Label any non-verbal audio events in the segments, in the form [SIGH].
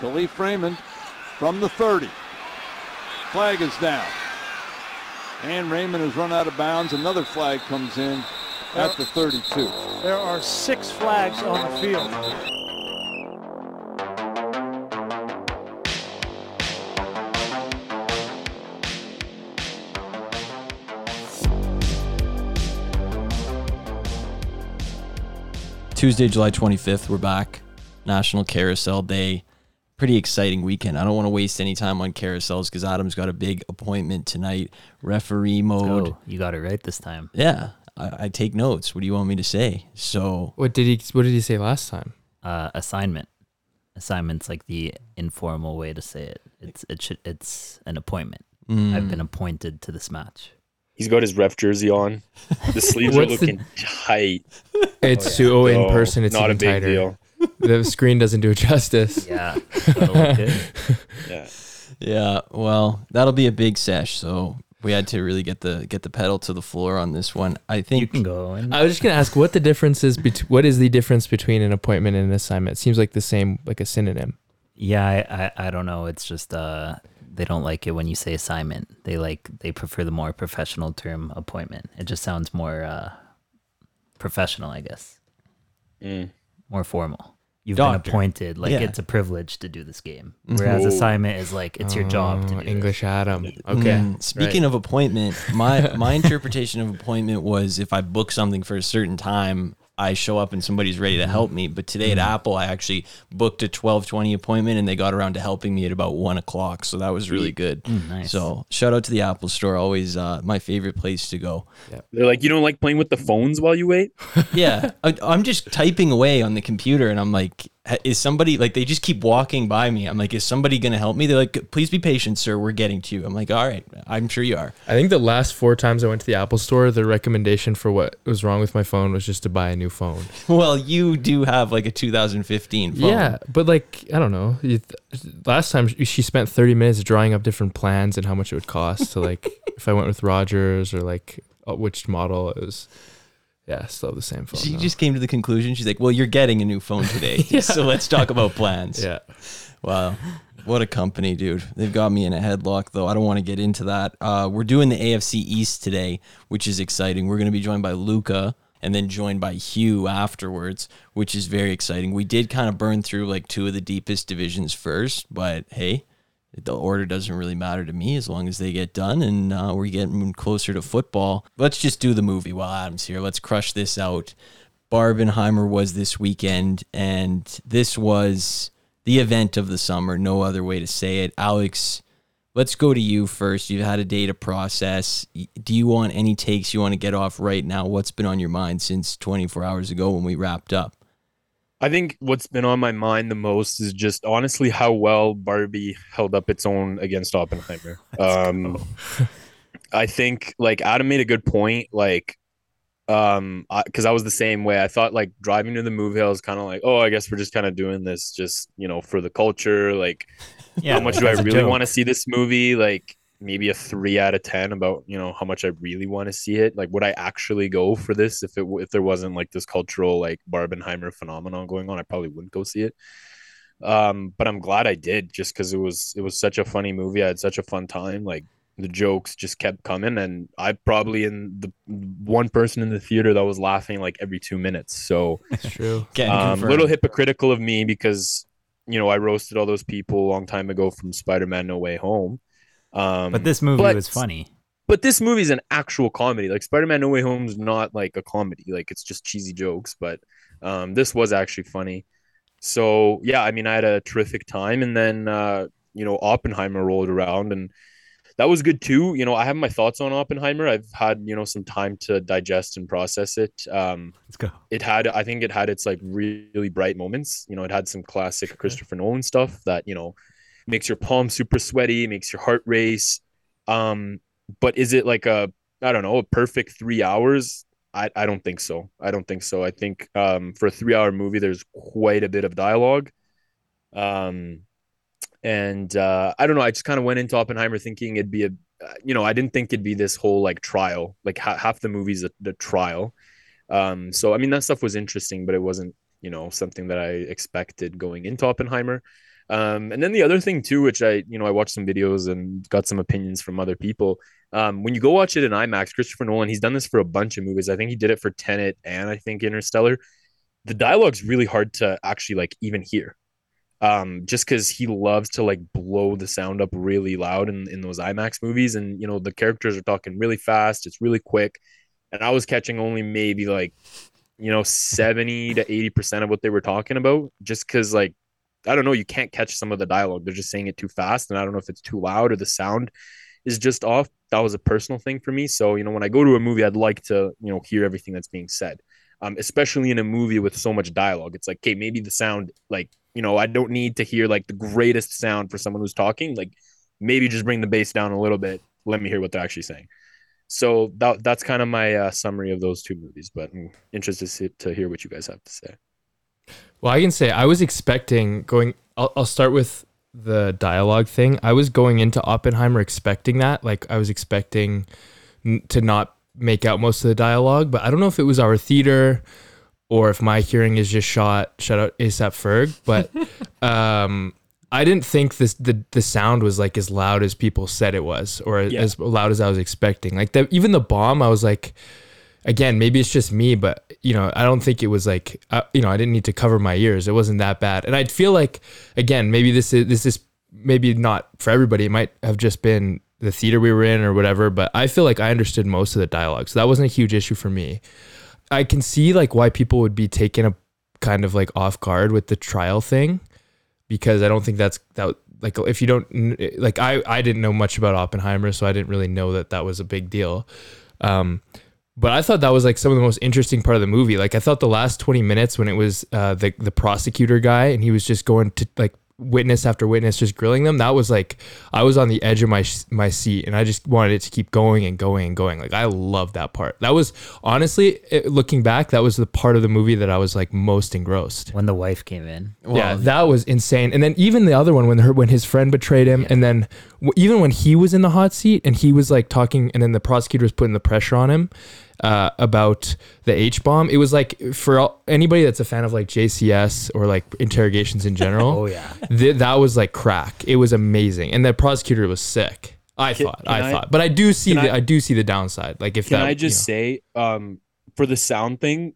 Kalif Raymond from the 30. Flag is down. And Raymond has run out of bounds. Another flag comes in at the 32. There are six flags on the field. Tuesday, July 25th, we're back. National Carousel Day. Pretty exciting weekend. I don't want to waste any time on carousels because Adam's got a big appointment tonight. Referee mode. Oh, you got it right this time. Yeah, I, I take notes. What do you want me to say? So, What did he What did he say last time? Uh, assignment. Assignment's like the informal way to say it. It's it should it's an appointment. mm, I've been appointed to this match. He's got his ref jersey on. The [LAUGHS] sleeves are What's the- looking tight. It's so in person. It's not a even big tighter. deal. The screen doesn't do it justice. [LAUGHS] Yeah. that'll look good. Yeah. yeah, well, that'll be a big sesh. So we had to really get the get the pedal to the floor on this one. I think You can go in. I was just gonna ask what the difference is. Bet- what is the difference between an appointment and an assignment? It seems like the same, like a synonym. Yeah, I, I, I don't know. It's just uh they don't like it when you say assignment. They like they prefer the more professional term appointment. It just sounds more uh professional, I guess. Mm. More formal. You've Doctor. been appointed. Like Yeah. it's a privilege to do this game. Whereas Ooh. assignment is like it's your job to Oh, do this. English Adam. Okay. Mm, speaking of appointment, my my [LAUGHS] interpretation of appointment was if I book something for a certain time, I show up and somebody's ready to help me. But today at Apple, I actually booked a twelve twenty appointment, and they got around to helping me at about one o'clock. So that was really good. Mm, nice. So shout out to the Apple Store, always uh, my favorite place to go. They're like, you don't like playing with the phones while you wait? [LAUGHS] Yeah, I, I'm just typing away on the computer, and I'm like, "Ha- is somebody like they just keep walking by me? I'm like, is somebody gonna help me? They're like, please be patient, sir. We're getting to you. I'm like, all right, I'm sure you are. I think the last four times I went to the Apple Store, the recommendation for what was wrong with my phone was just to buy a new phone. [LAUGHS] Well, you do have like a 2015 phone. Yeah, but like I don't know. Last time she spent thirty minutes drawing up different plans and how much it would cost to like [LAUGHS] if I went with Rogers or like uh, which model it was. Yeah, still the same phone. She just came to the conclusion. She's like, "Well, you're getting a new phone today, [LAUGHS] so let's talk about plans." yeah. Wow, what a company, dude! They've got me in a headlock, though. I don't want to get into that. Uh, we're doing the AFC East today, which is exciting. We're going to be joined by Luka, and then joined by Hugh afterwards, which is very exciting. We did kind of burn through like two of the deepest divisions first, but hey. The order doesn't really matter to me as long as they get done and uh, we're getting closer to football. Let's just do the movie while Adam's here. Let's crush this out. Barbenheimer was this weekend, and this was the event of the summer. No other way to say it. Alex, let's go to you first. You've had a day to process. Do you want any takes you want to get off right now? What's been on your mind since 24 hours ago when we wrapped up? I think what's been on my mind the most is just honestly how well Barbie held up its own against Oppenheimer. [LAUGHS] Um, I think like Adam made a good point. Like, um, because I, was the same way. I thought like driving to the movie, I was kind of like, oh, I guess we're just kind of doing this just you know for the culture. Like, Yeah, how much do I really want to see this movie? Like, maybe a three out of ten about you know how much I really want to see it. Like, would I actually go for this if it if there wasn't like this cultural like Barbenheimer phenomenon going on? I probably wouldn't go see it. Um, but I'm glad I did just because it was it was such a funny movie. I had such a fun time. Like the jokes just kept coming, and I probably in the one person in the theater that was laughing like every two minutes. So that's true. Can um, confirm. little hypocritical of me because you know I roasted all those people a long time ago from Spider-Man: No Way Home. Um, But this movie but- was funny. but this movie is an actual comedy. Like Spider-Man: No Way Home is not like a comedy. Like it's just cheesy jokes. But um, this was actually funny. So yeah, I mean, I had a terrific time, and then uh, you know Oppenheimer rolled around, and that was good too. You know, I have my thoughts on Oppenheimer. I've had you know some time to digest and process it. Um, Let's go. it had i think it had its like really bright moments you know it had some classic christopher nolan stuff that you know makes your palms super sweaty makes your heart race. Um but is it like a i don't know a perfect three hours? I i don't think so. I don't think so. I think um for a three hour movie there's quite a bit of dialogue. Um and uh i don't know. I just kind of went into oppenheimer thinking it'd be a you know i didn't think it'd be this whole like trial. Like ha- half the movie's the trial. Um, so I mean that stuff was interesting, but it wasn't, you know, something that I expected going into Oppenheimer. Um, and then the other thing too, which I, you know, I watched some videos and got some opinions from other people. Um, when you go watch it in IMAX, Christopher Nolan, he's done this for a bunch of movies. I think he did it for Tenet and I think Interstellar. The dialogue's really hard to actually like even hear. Um, just because he loves to like blow the sound up really loud in, in those IMAX movies, and you know, the characters are talking really fast, it's really quick. And I was catching only maybe like, you know, 70 to 80% of what they were talking about, just because like I don't know, you can't catch some of the dialogue. They're just saying it too fast. And I don't know if it's too loud or the sound is just off. That was a personal thing for me. So, you know, when I go to a movie, I'd like to, you know, hear everything that's being said. Um, especially in a movie with so much dialogue. It's like, okay, maybe the sound, like, you know, I don't need to hear like the greatest sound for someone who's talking. Like, maybe just bring the bass down a little bit. Let me hear what they're actually saying. So that that's kind of my uh, summary of those two movies. But I'm interested to, hear what you guys have to say. Well, I can say I was expecting going. I'll, I'll start with the dialogue thing. I was going into Oppenheimer expecting that. Like I was expecting n- to not make out most of the dialogue, but I don't know if it was our theater or if my hearing is just shot. Shout out ASAP Ferg, but [LAUGHS] um, I didn't think this the the sound was like as loud as people said it was, or Yeah. as loud as I was expecting. Like the, even the bomb, I was like again, maybe it's just me, but you know, I don't think it was like, uh, you know, I didn't need to cover my ears. It wasn't that bad, and I'd feel like, again, maybe this is this is maybe not for everybody. It might have just been the theater we were in or whatever, but I feel like I understood most of the dialogue, so that wasn't a huge issue for me. I can see like why people would be taken a kind of like off guard with the trial thing, because I don't think that's that like if you don't like I I didn't know much about Oppenheimer, so I didn't really know that that was a big deal. Um, but I thought that was like some of the most interesting part of the movie. Like I thought the last 20 minutes when it was uh, the the prosecutor guy and he was just going to like witness after witness just grilling them that was like I was on the edge of my my seat and I just wanted it to keep going and going and going. Like I loved that part. That was honestly it, looking back that was the part of the movie that I was like most engrossed. When the wife came in, yeah, that was insane. And then even the other one when her when his friend betrayed him, and then w- even when he was in the hot seat and he was like talking, and then the prosecutor was putting the pressure on him uh, about the H bomb. It was like for all, anybody that's a fan of like JCS or like interrogations in general. [LAUGHS] oh yeah, th- that was like crack. It was amazing, and the prosecutor was sick. I Can- thought, can I, I- thought, but I do see the I- I, do see the downside. Like if Can that, I you just know. say, um, for the sound thing,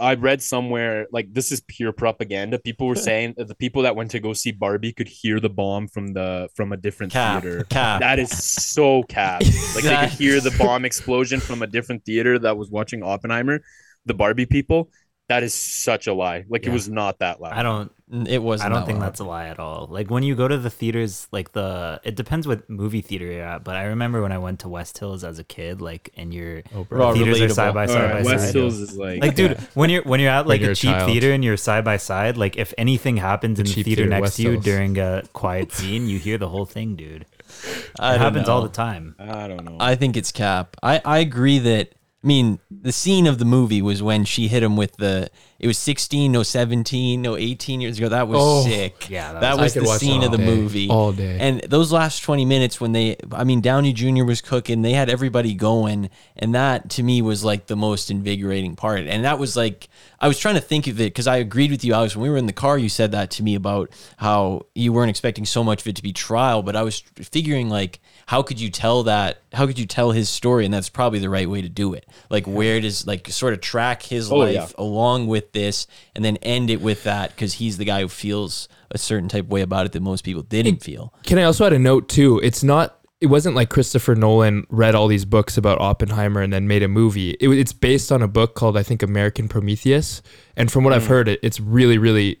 I read somewhere like this is pure propaganda. People were [LAUGHS] saying that the people that went to go see Barbie could hear the bomb from the from a different Cap, theater. cap. That is so cap. [LAUGHS] Like they could hear the bomb explosion from a different theater that was watching Oppenheimer. The Barbie people. That is such a lie. Like it was not that loud. I don't. It was. I don't think that's a lie at all. Like when you go to the theaters, like the it depends what movie theater you're at. But I remember when I went to West Hills as a kid, like and your Oh, We're all theaters are side by All side right, by West side. Hills is like, Like, dude, when you're when you're at like you're a a cheap child. theater and you're side by side, like if anything happens in the theater theater, next West to you Hills. during a quiet scene, you hear the whole thing, dude. [LAUGHS] I It don't happens all the time. I don't know. I think it's Cap. I, I agree that. I mean, the scene of the movie was when she hit him with the. It was 16, no 17, no 18 years ago. That was Oh. sick. Yeah, that that was- was the scene of the day. movie All day. And those last 20 minutes when they, I mean, Downey Jr. was cooking, they had everybody going. And that to me was like the most invigorating part. And that was like, I was trying to think of it because I agreed with you, Alex. When we were in the car, you said that to me about how you weren't expecting so much of it to be trial. But I was figuring, like, how could you tell that? How could you tell his story? And that's probably the right way to do it. Like, where does, like, sort of track his Oh, life yeah. along with this and then end it with that because he's the guy who feels a certain type of way about it that most people didn't feel. Can I also add a note too? It's not. It wasn't like Christopher Nolan read all these books about Oppenheimer and then made a movie. It, it's based on a book called I think American Prometheus, and from what I've mm. heard, it it's really really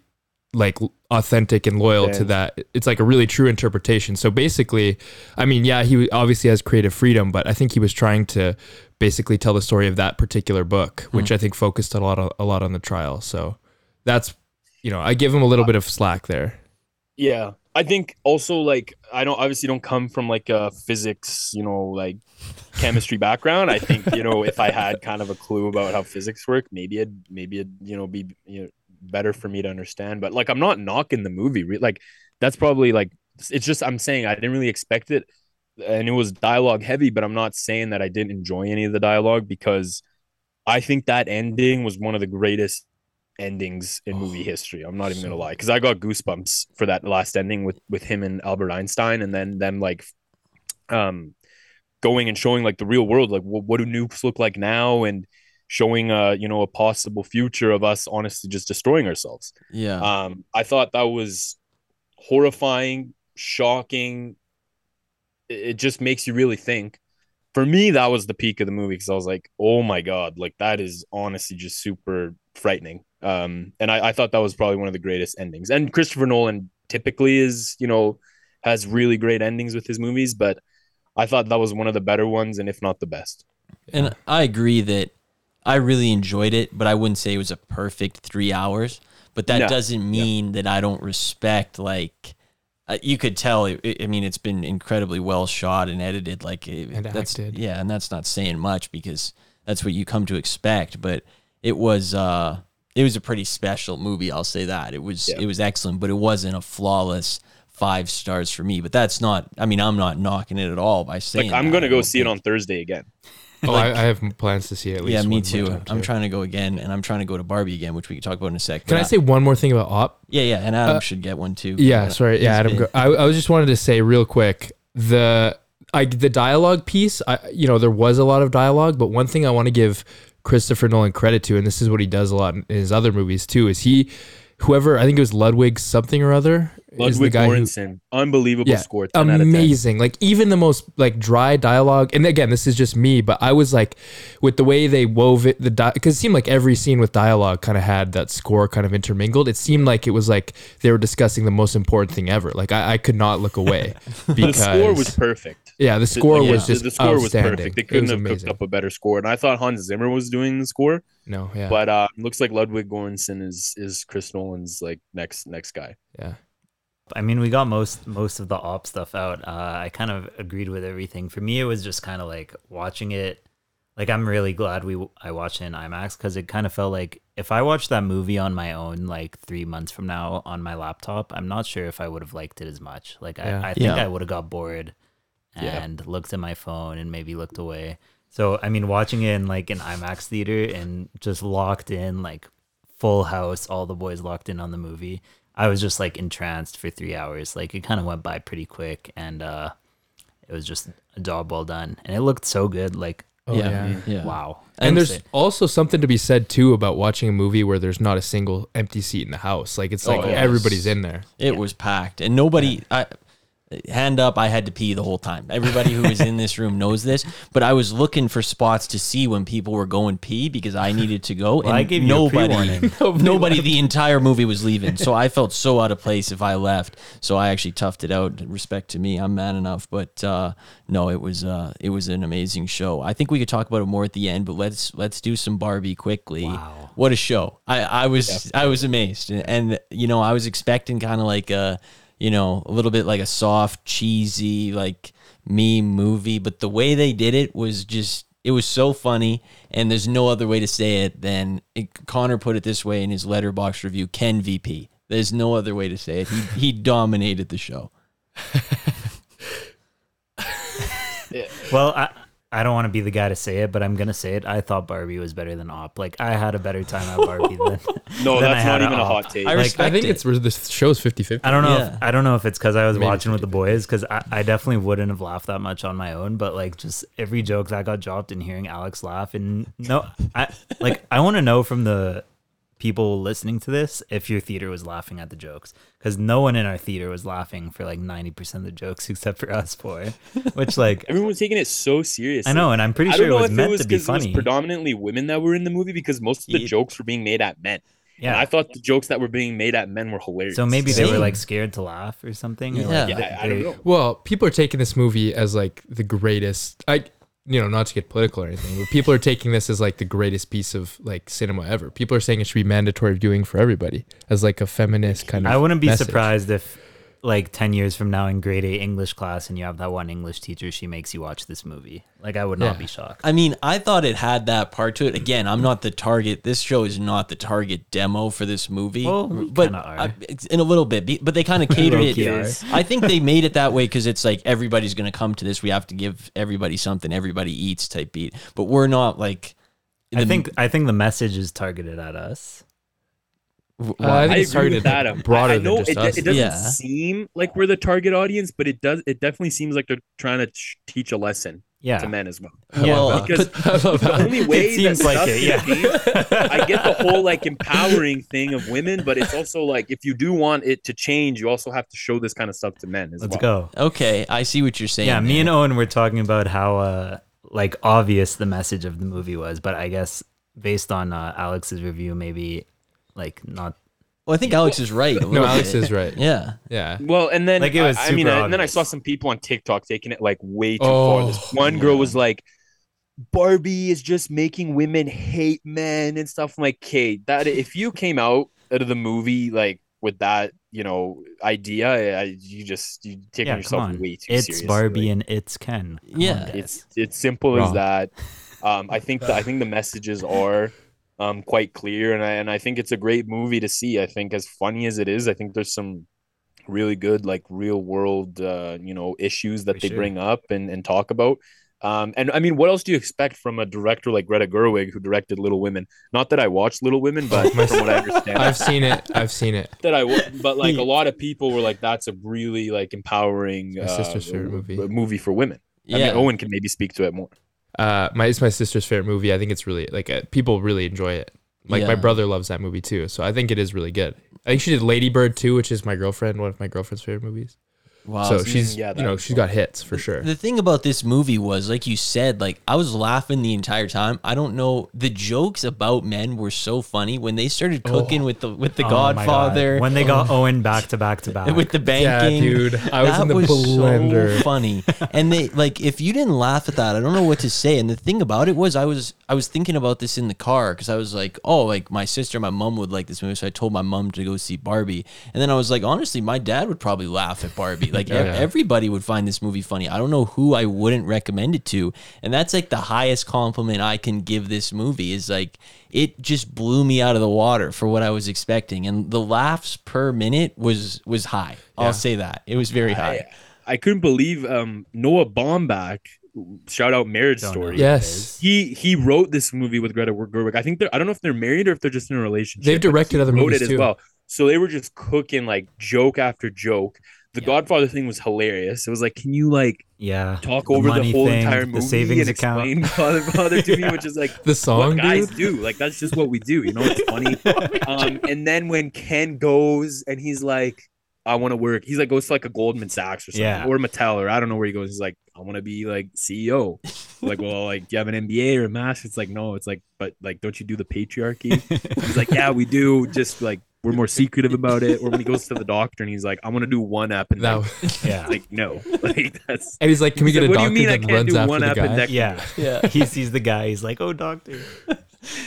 like authentic and loyal to that. It's like a really true interpretation. So basically, I mean, yeah, he obviously has creative freedom, but I think he was trying to basically tell the story of that particular book, hmm. which I think focused a lot on, a lot on the trial. So that's you know, I give him a little uh, bit of slack there. Yeah. I think also like I don't obviously don't come from like a physics, you know, like chemistry background. I think, you know, if I had kind of a clue about how physics work, maybe it maybe it, you know, be you know better for me to understand. But like I'm not knocking the movie. Like that's probably like it's just I'm saying I didn't really expect it and it was dialogue heavy, but I'm not saying that I didn't enjoy any of the dialogue because I think that ending was one of the greatest endings in movie history. I'm not even gonna lie, because I got goosebumps for that last ending with with him and Albert Einstein, and then them like, um, going and showing like the real world, like what, what do nukes look like now, and showing a you know a possible future of us honestly just destroying ourselves. Yeah. Um, I thought that was horrifying, shocking. It it just makes you really think. For me, that was the peak of the movie because I was like, "Oh my god!" Like that is honestly just super frightening. Um, and I, I thought that was probably one of the greatest endings. And Christopher Nolan typically is, you know, has really great endings with his movies, but I thought that was one of the better ones, and if not the best. And I agree that I really enjoyed it, but I wouldn't say it was a perfect three hours. But that No. doesn't mean that I don't respect like. Uh, you could tell. It, it- I mean, it's been incredibly well shot and edited. Like it, And that's acted. yeah, and that's not saying much because that's what you come to expect. But it was uh, it was a pretty special movie. I'll say that it was Yeah. it was excellent, but it wasn't a flawless five stars for me. But that's not. I mean, I'm not knocking it at all by saying. Like I'm gonna go don't see it on Thursday again. Oh, I, I have plans to see it. At least yeah, me more too. I'm trying to go again, and I'm trying to go to Barbie again, which we can talk about in a sec. Can But I say one more thing about Op? Yeah, yeah, and Adam Uh, should get one too. Yeah, sorry. Yeah, Adam. Go, I, I was just wanted to say real quick the I the dialogue piece. I you know there was a lot of dialogue, but one thing I want to give Christopher Nolan credit to, and this is what he does a lot in his other movies too, is he whoever I think it was Ludwig something or other is the Ludwig Göransson, unbelievable Yeah, score, 10 out of 10. amazing. Like even the most like dry dialogue, and again, this is just me, but I was like, with the way they wove it, the because it seemed like every scene with dialogue kind of had that score kind of intermingled. It seemed like it was like they were discussing the most important thing ever. Like I, I could not look away because [LAUGHS] The score was perfect. Yeah, the The- score yeah, was the- just the score was perfect. They couldn't have amazing. cooked up a better score. And I thought Hans Zimmer was doing the score, No, yeah, but uh looks like Ludwig Göransson is is Chris Nolan's like next next guy. yeah. I mean, we got most most of the op stuff out. Uh, I kind of agreed with everything. For me, it was just kind of like watching it. Like I'm really glad we I watched it in IMAX because it kind of felt like if I watched that movie on my own, like three months from now on my laptop, I'm not sure if I would have liked it as much. Like Yeah. I, I think Yeah. I would have got bored Yeah. and looked at my phone and maybe looked away. So I mean, watching it in like an IMAX theater and just locked in, like full house, all the boys locked in on the movie. I was just like entranced for three hours. Like it kind of went by pretty quick, and uh, it was just a job well done. And it looked so good. Like Oh, yeah, yeah. yeah. wow. And there's Insane. also something to be said too about watching a movie where there's not a single empty seat in the house. Like it's like yes. everybody's in there. It was packed, and nobody. I, hand up, I had to pee the whole time. Everybody who is in this room knows this. But I was looking for spots to see when people were going pee because I needed to go, and I gave [LAUGHS] [LAUGHS] nobody, nobody, the entire movie was leaving. So I felt so out of place if I left. So I actually toughed it out. Respect to me, I'm man enough. But uh, no, it was uh, it was an amazing show. I think we could talk about it more at the end, but let's let's do some Barbie quickly. Wow. What a show! I, I was I was amazed, and, and you know I was expecting kind of like a you know a little bit like a soft, cheesy like meme movie, but the way they did it was just it was so funny, and there's no other way to say it than it, Connor put it this way in his Letterboxd review: Ken VP. There's no other way to say it. He he [LAUGHS] dominated the show. yeah. [LAUGHS] Well, I I don't want to be the guy to say it, but I'm gonna say it. I thought Barbie was better than Op. Like I had a better time at Barbie than. [LAUGHS] [LAUGHS] No, than I that's had not at even a Op. hot take. I Like, respect I think it. it's the show's 50-50. I don't know. Yeah. If, I don't know if it's because I was Maybe watching with the boys because I, I definitely wouldn't have laughed that much on my own. But like just every joke that got dropped and hearing Alex laugh and no, I like I want to know from the people listening to this if your theater was laughing at the jokes because no one in our theater was laughing for like ninety percent of the jokes [LAUGHS] except for us four, which like [LAUGHS] Everyone was taking it so seriously. I know, and I'm pretty I sure it was meant it was to be because it was funny. predominantly women that were in the movie because most of the Yeah. jokes were being made at men. And I thought the jokes that were being made at men were hilarious. So maybe they were like scared to laugh or something. or, Yeah. like, yeah, they- I, I don't know. Well, people are taking this movie as like the greatest. I, you know, not to get political or anything, but people are taking this as like the greatest piece of like cinema ever. People are saying it should be mandatory viewing for everybody as like a feminist kind of. I wouldn't be message. surprised if, like, 10 years from now in grade 8 English class and you have that one English teacher, she makes you watch this movie. Like, I would not Yeah. be shocked. I mean, I thought it had that part to it. Again, I'm not the target. This show is not the target demo for this movie. Well, we but. I- in a little bit, but they kind of [LAUGHS] catered it. I think they made it that way because it's like everybody's going to come to this. We have to give everybody something. Everybody eats type beat. But we're not like. I think I think the message is targeted at us. W- Uh, I why? think I it's agree targeted with that. Um, broader I, I than know just it, us. it doesn't Yeah. seem like we're the target audience, but it does. It definitely seems like they're trying to ch- teach a lesson Yeah. to men as well. Yeah, well, [LAUGHS] because [LAUGHS] but- the only way It seems that like stuff it, yeah. change- I get the whole like [LAUGHS] empowering thing of women, but it's also like if you do want it to change, you also have to show this kind of stuff to men as well. Let's well. go. okay, I see what you're saying. Yeah, me there. and Owen were talking about how uh like obvious the message of the movie was, but I guess based on uh, Alex's review, maybe like not Well, I think Alex is right. [LAUGHS] No, Alex bit. is right. Yeah. Yeah. Well, and then Like, it was I, I mean, super and then I obvious. saw some people on TikTok taking it like way too Oh, far. This one girl was like, "Barbie is just making women hate men and stuff." I'm like, Kate, that if you came out out of the movie like with that, you know, idea, I, you just you taking yeah, come yourself on. way too seriously. It's seriously. Barbie and it's Ken. Come on, Yeah. guys. it's it's simple as Wrong. that. [LAUGHS] Um, I think the, I think the messages are um quite clear, and I and I think it's a great movie to see. I think as funny as it is, I think there's some really good like real world uh you know issues that For they sure. bring up and and talk about. Um, and I mean, what else do you expect from a director like Greta Gerwig, who directed Little Women? Not that I watched Little Women, but [LAUGHS] from what I understand, I've seen it. I've seen it. that I wa- but like a [LAUGHS] lot of people were like, that's a really like empowering My uh, sister's favorite movie. movie for women. I Yeah. mean, Owen can maybe speak to it more. Uh, my it's my sister's favorite movie. I think it's really like uh, people really enjoy it. Like my brother loves that movie too, so I think it is really good. I think she did Lady Bird too, which is my girlfriend, one of my girlfriend's favorite movies. Wow. so so she's yeah, you know that- she's got hits for sure. The thing about this movie was, like you said, like I was laughing the entire time. I don't know. The jokes about men were so funny when they started oh. cooking with the with the Oh my God. Godfather, when they got [LAUGHS] Owen back to back to back. with the Yeah, banking. dude, I was that in the was blender. so [LAUGHS] funny. And they like if you didn't laugh at that, I don't know what to say. And the thing about it was, I was I was thinking about this in the car because I was like, oh, like my sister, my mom would like this movie, so I told my mom to go see Barbie. And then I was like, honestly, my dad would probably laugh at Barbie. Like Oh, ev- yeah. everybody would find this movie funny. I don't know who I wouldn't recommend it to. And that's like the highest compliment I can give this movie is like it just blew me out of the water for what I was expecting. And the laughs per minute was was high. Yeah. I'll say that. It was very high. I, I couldn't believe um, Noah Baumbach. Shout out Marriage Don't Story. who Yes. He he wrote this movie with Greta Gerwig. I think they're I don't know if they're married or if they're just in a relationship. They've directed other wrote movies it as too. well. So they were just cooking like joke after joke. The Yeah. Godfather thing was hilarious. It was like, can you like Yeah. talk The over the whole thing, entire the movie savings and account. explain Godfather to me, which is like [LAUGHS] The song, guys do. Like that's just what we do. You know, it's [LAUGHS] funny. um, and then when Ken goes and he's like, I want to work. He's like goes to like a Goldman Sachs or something, Yeah. or Mattel, or I don't know where he goes. He's like, I want to be like CEO. like, well, like, do you have an MBA or a master? It's like, no. It's like, but like, don't you do the patriarchy? he's like, yeah, we do. Just like we're more [LAUGHS] secretive about it. Or when he goes to the doctor and he's like, I want to do one app, and That, appendectomy. [LAUGHS] Yeah. like, no, [LAUGHS] like that's. and he's like, "Can we He's get a like, what do you doctor mean I that can't runs do after one the guy?" appendectomy? Yeah. Yeah. he sees the guy. He's like, "Oh, doctor."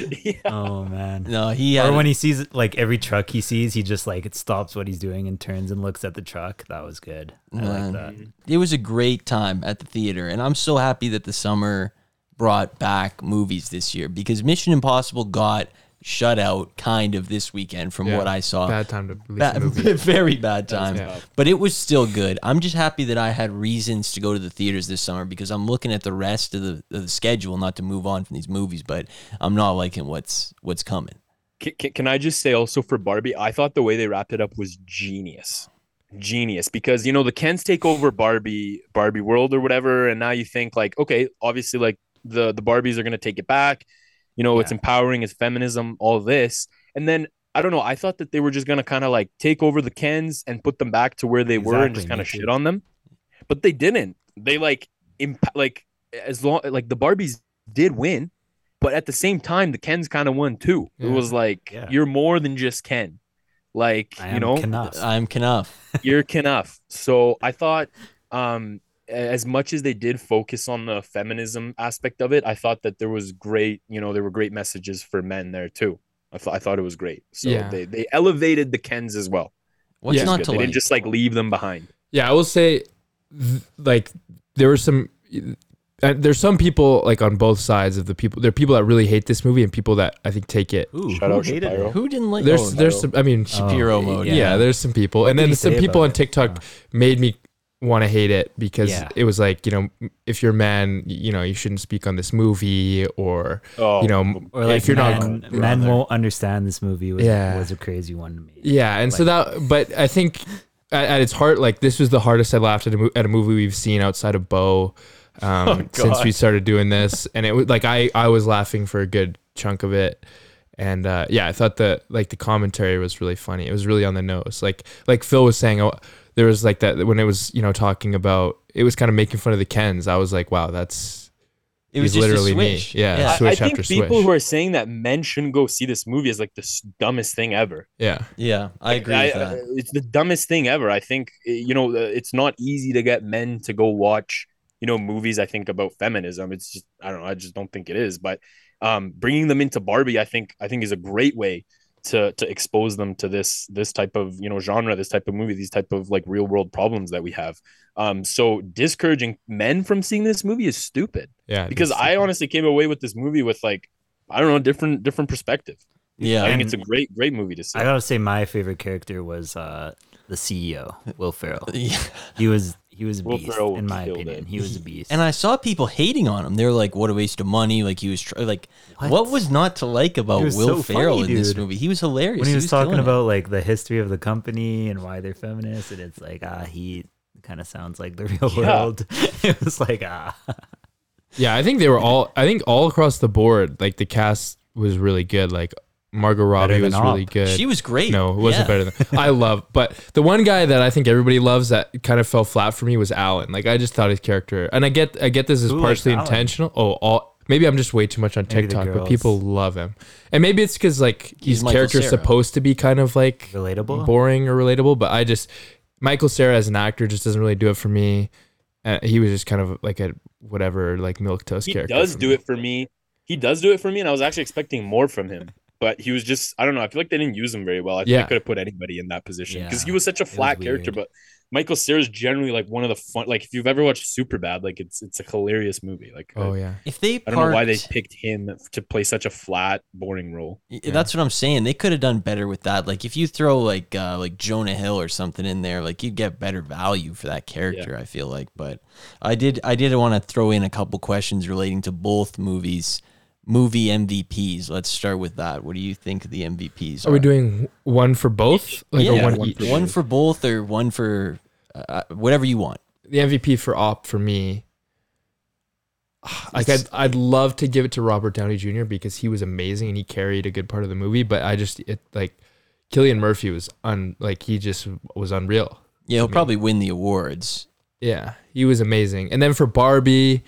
yeah. Oh man. No, he had Or when he sees like every truck he sees, he just like it stops what he's doing and turns and looks at the truck. That was good. I like that. it was a great time at the theater and i'm so happy that the summer brought back movies this year because mission impossible got shut out kind of this weekend from Yeah, what i saw. Bad time to release Ba- a movie. [LAUGHS] very bad time. Yeah. but it was still good. I'm just happy that i had reasons to go to the theaters this summer because i'm looking at the rest of the, of the schedule not to move on from these movies but i'm not liking what's what's coming. Can, can, can I just say also for Barbie, I thought the way they wrapped it up was genius. Genius. Because you know the Kens take over Barbie Barbie world or whatever and now you think like okay obviously like the the Barbies are going to take it back you know it's empowering it's feminism all this. And then I don't know I thought that they were just going to kind of like take over the Kens and put them back to where they were and just kind of shit on them. But they didn't. They like imp- like as long like the Barbies did win but at the same time the Kens kind of won too. It was like Yeah. you're more than just Ken. Like I you know? Kenough. i'm Kenough. you're Kenough. So I thought, um, as much as they did focus on the feminism aspect of it, I thought that there was great, you know, there were great messages for men there too. I thought I thought it was great. So Yeah. they they elevated the Kens as well. what's Yeah. not Good. to They like didn't just like leave them behind. Yeah, I will say, th- like, there were some. Uh, there's some people like on both sides of the people. There are people that really hate this movie and people that I think take it. Ooh, Shout who out hated Shapiro. it? who didn't like There's oh, there's some. I mean, Shapiro Oh, mode yeah. yeah. there's some people, What and then some people on? TikTok Oh. made me want to hate it because Yeah. it was like you know if you're a man you know you shouldn't speak on this movie or Oh, you know Or like if you're men, not men won't understand this movie was, Yeah. was a crazy one to me. Yeah, and so that, but I think at, at its heart, like this was the hardest I laughed at a, at a movie we've seen outside of Bo [LAUGHS] um, since we started doing this, and it was like I I was laughing for a good chunk of it, and uh, yeah, I thought that like the commentary was really funny. It was really on the nose, like like Phil was saying. Oh, there was like that when it was you know talking about it was kind of making fun of the Kens. I was like, wow, that's It was just literally a me. switch. Yeah. yeah. I, I Switch think after people switch. who are saying that men shouldn't go see this movie is like the dumbest thing ever. yeah. Yeah, I agree I- with I- that. it's the dumbest thing ever. I think eh, you know uh, it's not easy to get men to go watch you know movies. I think about feminism. It's just I don't know. I just don't think it is. But um, bringing them into Barbie, I think I think is a great way to to expose them to this this type of you know genre, this type of movie, these type of like real world problems that we have. Um, so discouraging men from seeing this movie is stupid Yeah, because that's- I honestly came away with this movie with like I don't know different different perspective. Yeah, I think it's a great great movie to see. I gotta say, my favorite character was uh, the CEO, Will Ferrell. [LAUGHS] Yeah. He was he was a Will beast Ferrell in my killed opinion. it. He was a beast. And I saw people hating on him. They were like, "What a waste of money!" Like he was tr- like, what? What? was not to like about He was Will so Ferrell funny, in this dude. movie? He was hilarious. when he was, talking killing it. about like the history of the company and why they're feminists, and it's like ah, he kind of sounds like the [LAUGHS] real Yeah. world. [LAUGHS] it was like ah, Yeah, I think they were all. I think all across the board, like the cast was really good. Like Margot Robbie than was really good. she was great. no, it wasn't Yeah. better than. I love, but the one guy that I think everybody loves that kind of fell flat for me was Alan. Like I just thought his character, and I get, I get this is Who partially Alan? intentional. Oh, all maybe I'm just way too much on Maybe TikTok, but people love him, and maybe it's because like his Michael character's Cera. supposed to be kind of like relatable. boring or relatable, but I just Michael Cera as an actor just doesn't really do it for me. Uh, he was just kind of like a whatever like milk toast he character. does do me. it for me. He does do it for me, and I was actually expecting more from him. But he was just, I don't know. I feel like they didn't use him very well. I think Yeah. they could have put anybody in that position because Yeah, he was such a flat character. But Michael Cera is generally like one of the fun. Like if you've ever watched Superbad, like it's it's a hilarious movie. Like Oh I, yeah, If they, I don't know why they picked him to play such a flat, boring role. Y- That's what I'm saying. They could have done better with that. Like if you throw like uh, like Jonah Hill or something in there, like you'd get better value for that character. I feel like, but I did I did want to throw in a couple questions relating to both movies. Movie MVPs. Let's start with that. What do you think the MVPs are? are we doing one for both, like yeah, one, one, each? one for both or one for uh, whatever you want. the MVP for Op for me. Like I'd, I'd love to give it to Robert Downey Jr. because he was amazing and he carried a good part of the movie. But I just it like Cillian Murphy was un like he just was unreal. Yeah, he'll me. probably win the awards. Yeah, he was amazing. And then for Barbie,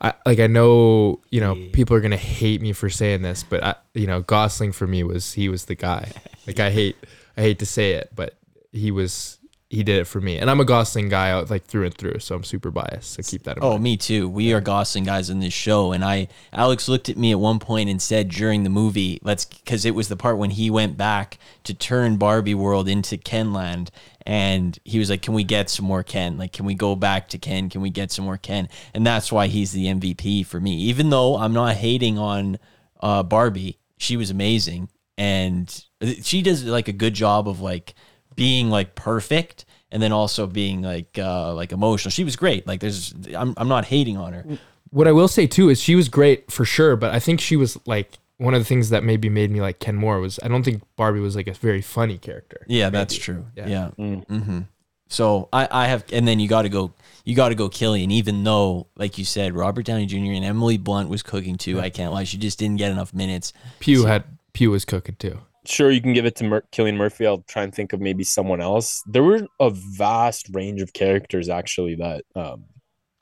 I like I know you know Yeah. people are gonna hate me for saying this, but I, you know Gosling for me was he was the guy. Like I hate I hate to say it, but he was he did it for me. And I'm a Gosling guy out like through and through, so I'm super biased. So keep that in mind. Oh, mind. me too. We are Gosling guys in this show, and I Alex looked at me at one point and said during the movie, "Let's," because it was the part when he went back to turn Barbie World into Kenland, and he was like, "Can we get some more Ken? Like, can we go back to Ken? Can we get some more Ken?" And that's why he's the MVP for me. Even though I'm not hating on uh, Barbie, she was amazing, and she does like a good job of like being like perfect and then also being like uh like emotional. She was great. Like there's I'm I'm not hating on her. What I will say too is she was great for sure, but I think she was like one of the things that maybe made me like Ken more was I don't think Barbie was like a very funny character. Yeah, that's true. Yeah. Yeah. Mm. hmm So I I have and then you got to go you got to go Cillian even though like you said Robert Downey Jr. and Emily Blunt was cooking too. I can't lie. She just didn't get enough minutes. Pugh had Pugh was cooking too. Sure, you can give it to Mur- Cillian Murphy. I'll try and think of maybe someone else. There were a vast range of characters actually that um,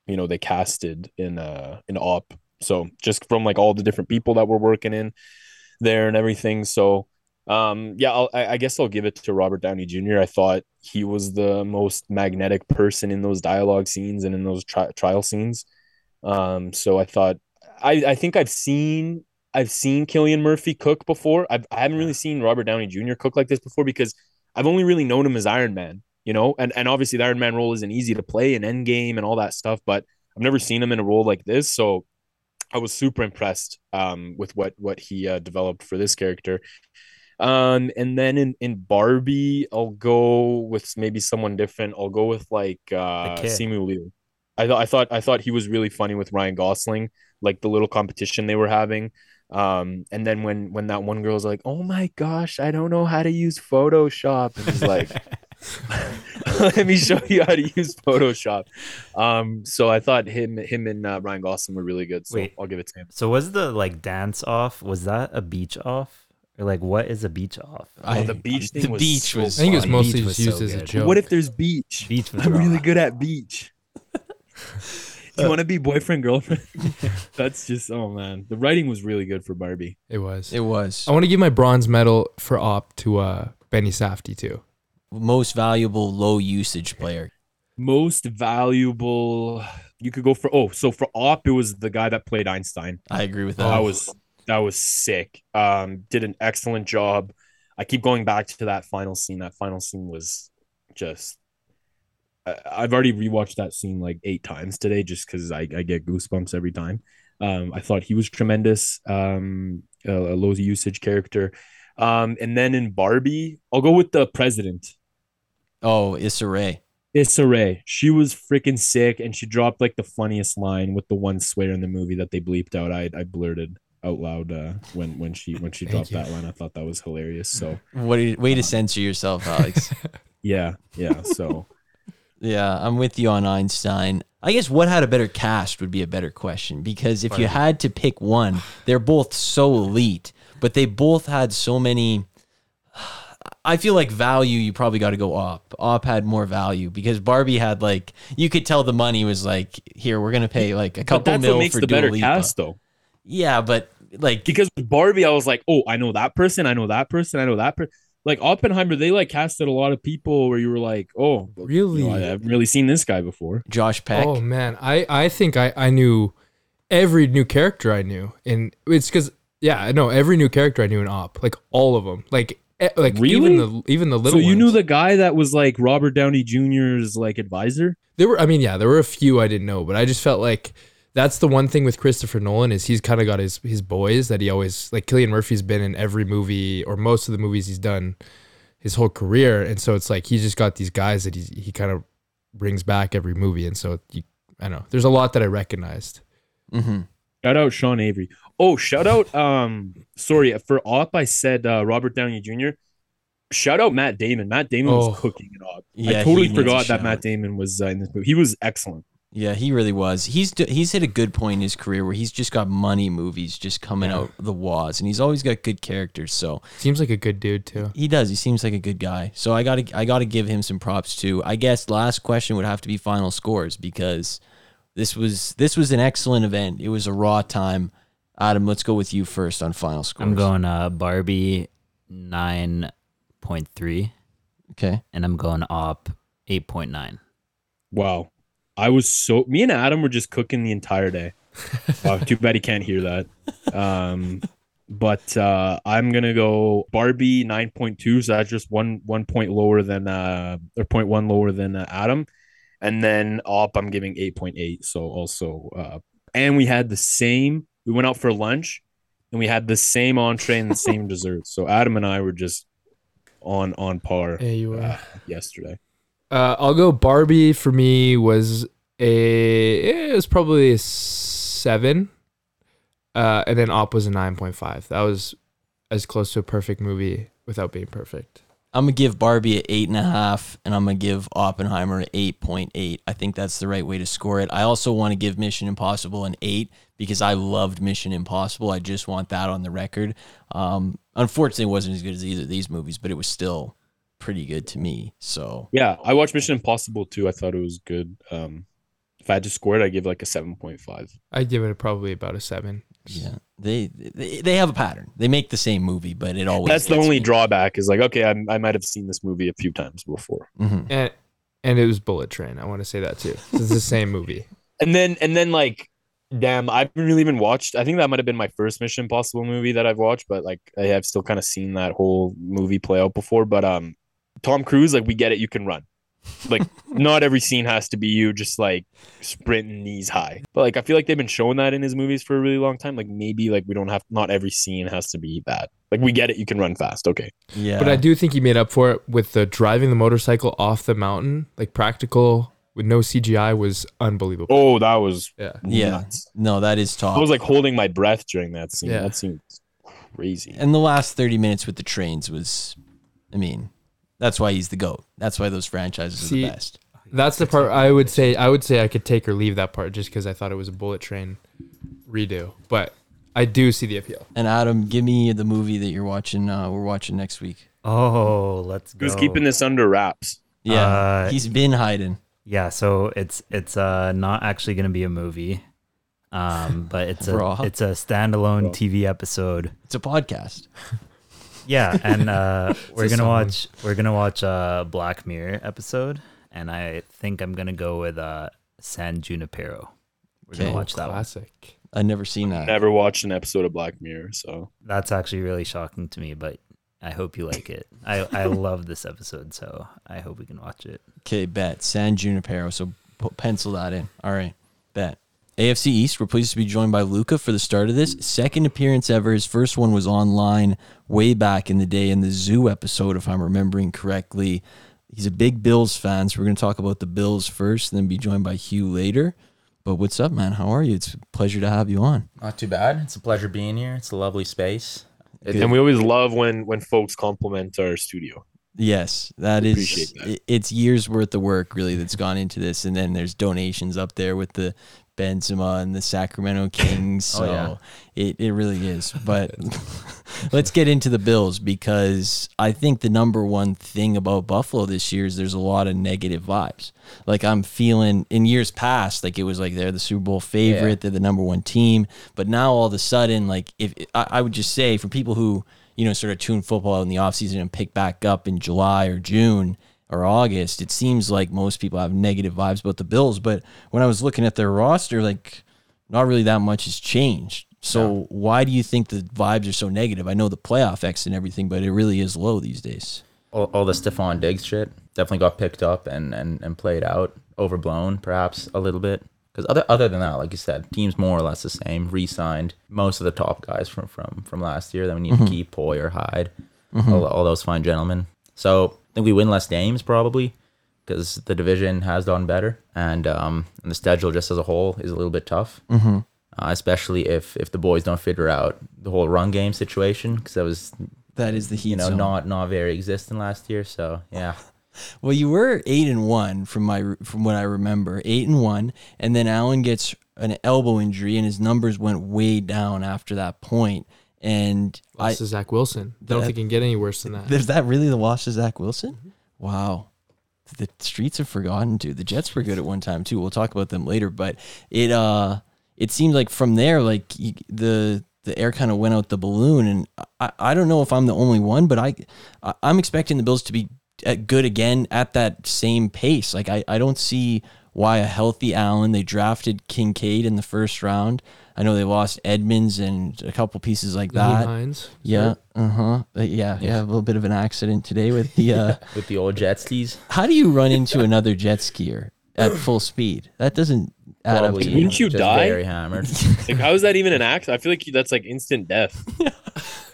you know they casted in uh in op so just from like all the different people that were working in there and everything so um yeah I'll, I, I guess i'll give it to robert downey jr i thought he was the most magnetic person in those dialogue scenes and in those tri- trial scenes um so i thought i i think i've seen i've seen cillian murphy cook before I've, i haven't really seen robert downey jr cook like this before because i've only really known him as iron man you know and and obviously the iron man role isn't easy to play in endgame and all that stuff but i've never seen him in a role like this so i was super impressed um with what what he uh, developed for this character Um, and then in in Barbie, I'll go with maybe someone different. I'll go with like uh. Simu Liu. I thought I thought I thought he was really funny with Ryan Gosling, like the little competition they were having. Um, and then when when that one girl's like, "Oh my gosh, I don't know how to use Photoshop," and he's like, [LAUGHS] "Let me show you how to use Photoshop." Um, so I thought him him and uh, Ryan Gosling were really good. So Wait. I'll give it to him. So was the like dance off? Was that a beach off? Or like what is a beach off? I- Oh, the beach the was beach so was- I think it was mostly was just used so as a joke. What if there's beach? Beach was I'm really good at beach. [LAUGHS] Do you want to be boyfriend girlfriend? [LAUGHS] That's just oh man, the writing was really good for Barbie. it was? It was I want to give my bronze medal for op to uh, Benny Safdie too. most valuable low usage player. Most valuable. You could go for oh, so for op it was the guy that played Einstein. I agree with That that. was that was sick. Um, did an excellent job. I keep going back to that final scene. That final scene was just. I- I've already rewatched that scene like eight times today, just because I, I get goosebumps every time. Um, I thought he was tremendous. Um, a, a low usage character. Um, and then in Barbie, I'll go with the president. oh, Issa Rae. Issa Rae. She was freaking sick, and she dropped like the funniest line with the one swear in the movie that they bleeped out. I I blurted out loud uh, when when she when she [LAUGHS] dropped you. that line. I thought that was hilarious. So What a way to censor yourself, Alex. [LAUGHS] yeah, yeah. So yeah, I'm with you on Einstein. I guess what had a better cast would be a better question because if you had to pick one, they're both so elite, but they both had so many. I feel like value. You probably got to go op. Op had more value because Barbie had like you could tell the money was like here we're gonna pay like a but couple that's mil what makes for the Dua better Lipa. cast, though. Yeah, but like Because with Barbie, I was like, oh, I know that person. I know that person. I know that person. Like Oppenheimer, they like casted a lot of people where you were like, oh, you Really? know, I haven't really seen this guy before. Josh Peck. Oh man, I I think I I knew every new character I knew, and it's because yeah, I know every new character I knew in op, like all of them, like like Really? even the even the little. so you knew the guy that was like Robert Downey Jr.'s like advisor. There were, I mean, yeah, there were a few I didn't know, but I just felt like that's the one thing with Christopher Nolan is he's kind of got his his boys that he always like. Cillian Murphy's been in every movie or most of the movies he's done his whole career, and so it's like he's just got these guys that he he kind of brings back every movie, and so you, I don't know. There's a lot that I recognized. hmm Shout out Sean Avery. Oh, shout out. Um, sorry for Op. I said uh, Robert Downey Jr. Shout out Matt Damon. Matt Damon Oh. was cooking it up. Yeah, I totally forgot that. Matt Damon was uh, in this movie. He was excellent. Yeah, he really was. He's he's hit a good point in his career where he's just got money movies just coming out the waz, and he's always got good characters. So Seems like a good dude too. he does. He seems like a good guy. So I gotta I gotta give him some props too. I guess last question would have to be final scores because this was this was an excellent event. It was a raw time. Adam, let's go with you first on final scores. I'm going uh Barbie nine point three, Okay. and I'm going op eight point nine. Wow. I was so me and Adam were just cooking the entire day. [LAUGHS] wow, too bad he can't hear that. Um, but uh, I'm gonna go Barbie 9.2, so that's just one one point lower than uh or point one lower than uh, Adam, and then Op I'm giving 8.8. So also uh, and we had the same. We went out for lunch, and we had the same entree and the same [LAUGHS] dessert. So Adam and I were just on on par Yeah, you were. uh, yesterday. Uh, I'll go Barbie for me was a it was probably a seven, uh, and then Op was a nine point five. That was as close to a perfect movie without being perfect. I'm gonna give Barbie an eight and a half, and I'm gonna give Oppenheimer an eight point eight. I think that's the right way to score it. I also want to give Mission Impossible an eight because I loved Mission Impossible. I just want that on the record. Um, unfortunately, it wasn't as good as either of these movies, but it was still pretty good to me. So Yeah, I watched Mission Impossible too. I thought it was good. Um, if I had to score it, I'd give like a seven point five. I'd give it probably about a seven. yeah, they they, they have a pattern. They make the same movie, but it always That's the only me. drawback. Is like, okay, I, I might have seen this movie a few times before, Mhm. And and it was Bullet Train. I want to say that too. It's the same movie. [LAUGHS] and then and then like, damn, I haven't really even watched. I think that might have been my first Mission Impossible movie that I've watched, but like, I have still kind of seen that whole movie play out before. But um, Tom Cruise, like, we get it. You can run. like [LAUGHS] not every scene has to be you just like sprinting knees high. But like I feel like they've been showing that in his movies for a really long time. Like maybe like we don't have not every scene has to be that. Like we get it, you can run fast. Okay. Yeah. But I do think he made up for it with the driving the motorcycle off the mountain, like practical with no CGI was unbelievable. Oh, that was Yeah. Yeah. No, that is top. I was like holding my breath during that scene. Yeah. That scene was crazy. and the last 30 minutes with the trains was, I mean, that's why he's the GOAT. That's why those franchises are the best. That's the part I would say I would say I could take or leave that part just because I thought it was a bullet train redo. But I do see the appeal. And Adam, give me the movie that you're watching. Uh, we're watching next week. Oh, let's go. Who's keeping this under wraps? Yeah, Uh, he's been hiding. Yeah, so it's it's uh not actually gonna be a movie, um, but it's a [LAUGHS] Raw. it's a standalone TV episode. It's a podcast. [LAUGHS] Yeah, and uh, [LAUGHS] we're gonna song. watch we're gonna watch a Black Mirror episode, and I think I'm gonna go with uh San Junipero. We're gonna watch that one. Classic. I've never seen that. Never watched an episode of Black Mirror, so That's actually really shocking to me, but I hope you like it. I I [LAUGHS] love this episode, so I hope we can watch it. Okay, bet. San Junipero. So pencil that in. All right, bet. AFC East, we're pleased to be joined by Luka for the start of this. Second appearance ever. His first one was online way back in the day in the Zoo episode, if I'm remembering correctly. He's a big Bills fan, so we're going to talk about the Bills first and then be joined by Hugh later. But what's up, man? How are you? It's a pleasure to have you on. Not too bad. It's a pleasure being here. It's a lovely space. It- and we always love when when folks compliment our studio. Yes, that is. Appreciate that. It's years worth of work really that's gone into this, and then there's donations up there with the Benzema and the Sacramento [LAUGHS] oh, Kings. So Oh, yeah. it it really is. [LAUGHS] But [LAUGHS] let's get into the Bills because I think the number one thing about Buffalo this year is there's a lot of negative vibes. Like I'm feeling in years past, like it was like they're the Super Bowl favorite, Yeah. they're the number one team. But now all of a sudden, like if I, I would just say for people who you know sort of tune football out in the offseason and pick back up in July or June or August, it seems like most people have negative vibes about the Bills. But when I was looking at their roster, like not really that much has changed. So why do you think the vibes are so negative? I know the playoff X and everything, but it really is low these days. all, all the Stefon Diggs shit definitely got picked up and, and, and played out, overblown perhaps a little bit. Because other other than that, like you said, teams more or less the same. Re-signed most of the top guys from from from last year that we need to mm-hmm. keep Poyer, Hyde, mm-hmm. all, all those fine gentlemen. So think we win less games probably because the division has done better, and um and the schedule just as a whole is a little bit tough. Mm-hmm. Uh, especially if if the boys don't figure out the whole run game situation because that was That is the heat you know zone. not not very existent last year. So yeah, [LAUGHS] Well, you were eight and one from my from what I remember, eight and one, and then Allen gets an elbow injury, and his numbers went way down after that point. And I Lost to Zach Wilson. Don't That- think it can get any worse than that. is that really the loss to Zach Wilson? Wow, the streets have forgotten too. The Jets were good at one time too. We'll talk about them later, but it uh it seemed like from there, like you, the the air kind of went out the balloon, and I, I don't know if I'm the only one, but I, I I'm expecting the Bills to be at good again at that same pace. Like I, I don't see why a healthy Allen. They drafted Kincaid in the first round. I know they lost Edmunds and a couple pieces like that. Hines. Yeah, uh huh. Yeah, yeah, a little bit of an accident today with the. [LAUGHS] Uh, with the old jet skis. How do you run into another jet skier at full speed? That doesn't add up to Wouldn't you just die? Very hammered. [LAUGHS] Like, how is that even an accident? I feel like that's like instant death. [LAUGHS]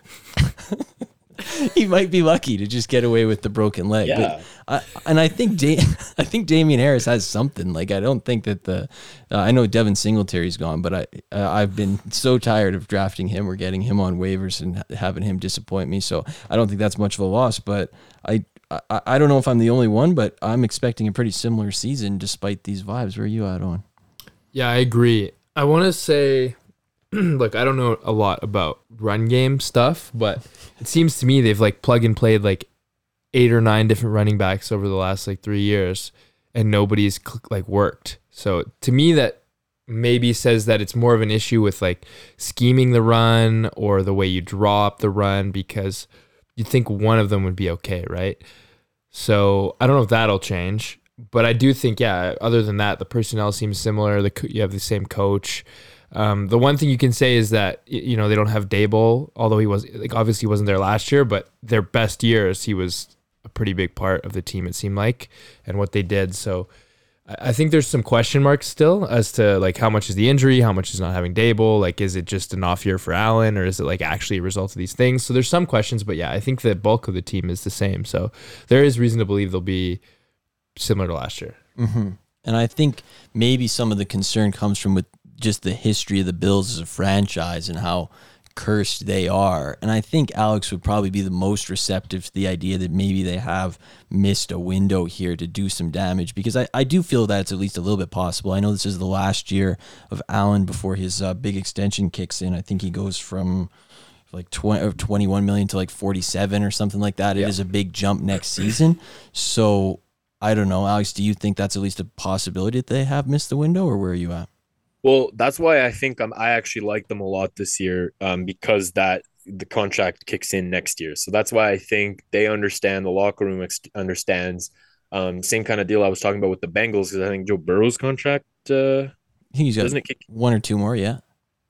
[LAUGHS] he might be lucky to just get away with the broken leg. Yeah. But I, and I think da- [LAUGHS] I think Damien Harris has something. Like I don't think that the uh, I know Devin Singletary's gone, but I uh, I've been so tired of drafting him or getting him on waivers and ha- having him disappoint me. So I don't think that's much of a loss. But I. I, I don't know if I'm the only one, but I'm expecting a pretty similar season despite these vibes. Where are you at on? Yeah, I agree. I want to say, [CLEARS THROAT] look, I don't know a lot about run game stuff, but it seems to me they've like plug and played like eight or nine different running backs over the last like three years, and nobody's cl- like worked. So to me, that maybe says that it's more of an issue with like scheming the run or the way you draw up the run because you'd think one of them would be okay, right? So I don't know if that'll change, but I do think, yeah. Other than that, the personnel seems similar. The co- you have the same coach. Um, the one thing you can say is that you know they don't have Daboll, although he was like obviously wasn't there last year, but their best years he was a pretty big part of the team. It seemed like, and what they did. So I think there's some question marks still as to like how much is the injury, how much is not having Daboll, like is it just an off year for Allen, or is it like actually a result of these things? So there's some questions, but yeah, I think the bulk of the team is the same. So there is reason to believe they'll be similar to last year. hmm And I think maybe some of the concern comes from with just the history of the Bills as a franchise and how cursed they are. And I think Alex would probably be the most receptive to the idea that maybe they have missed a window here to do some damage because I, I do feel that it's at least a little bit possible. I know this is the last year of Allen before his uh, big extension kicks in. I think he goes from like 20 or 21 million to like 47 or something like that. It is a big jump next season. So I don't know, Alex. Do you think that's at least a possibility that they have missed the window, or where are you at? Well, that's why I think um, I actually like them a lot this year um, because that the contract kicks in next year. So that's why I think they understand the locker room ex- understands. Um, same kind of deal I was talking about with the Bengals because I think Joe Burrow's contract uh, he's doesn't it kick. one or two more. Yeah.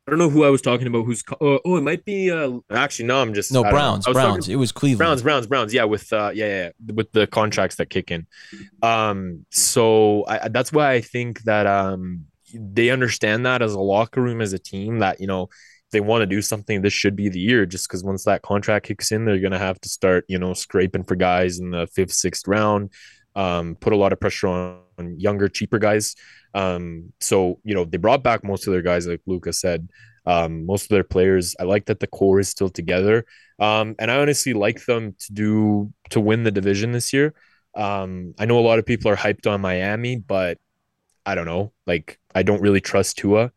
I don't know who I was talking about. Who's oh, oh it might be uh, actually no I'm just No, I. Browns. Browns. It was Cleveland. Browns, Browns, Browns. Yeah, with uh, yeah, yeah, yeah, with the contracts that kick in. Um, so I, that's why I think that um they understand that as a locker room, as a team, that you know they want to do something, this should be the year. Just because once that contract kicks in, they're gonna have to start, you know, scraping for guys in the fifth, sixth round. Um, put a lot of pressure on, on younger, cheaper guys. Um, so you know they brought back most of their guys, like Luka said. Um, most of their players, I like that the core is still together. Um, and I honestly like them to do to win the division this year. Um, I know a lot of people are hyped on Miami, but I don't know. Like, I don't really trust Tua.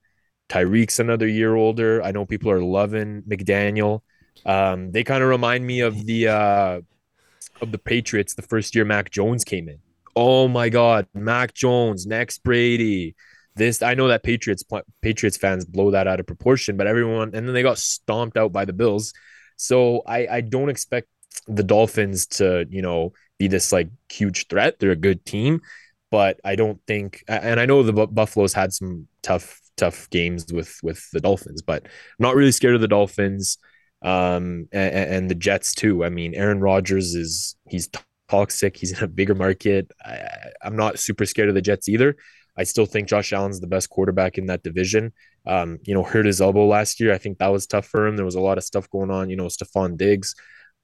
Tyreek's another year older. I know people are loving McDaniel. Um, they kind of remind me of the uh, of the Patriots the first year Mac Jones came in. Oh my God, Mac Jones, next Brady. This I know that Patriots Patriots fans blow that out of proportion, but everyone and then they got stomped out by the Bills. So I I don't expect the Dolphins to you know be this like huge threat. They're a good team, but I don't think. And I know the Bu- Buffaloes had some tough tough games with with the Dolphins, but I'm not really scared of the Dolphins. Um, and, and the Jets too. I mean, Aaron Rodgers is he's toxic. He's in a bigger market. I, I'm not super scared of the Jets either. I still think Josh Allen's the best quarterback in that division. Um, you know, hurt his elbow last year. I think that was tough for him. There was a lot of stuff going on, you know, Stefon Diggs,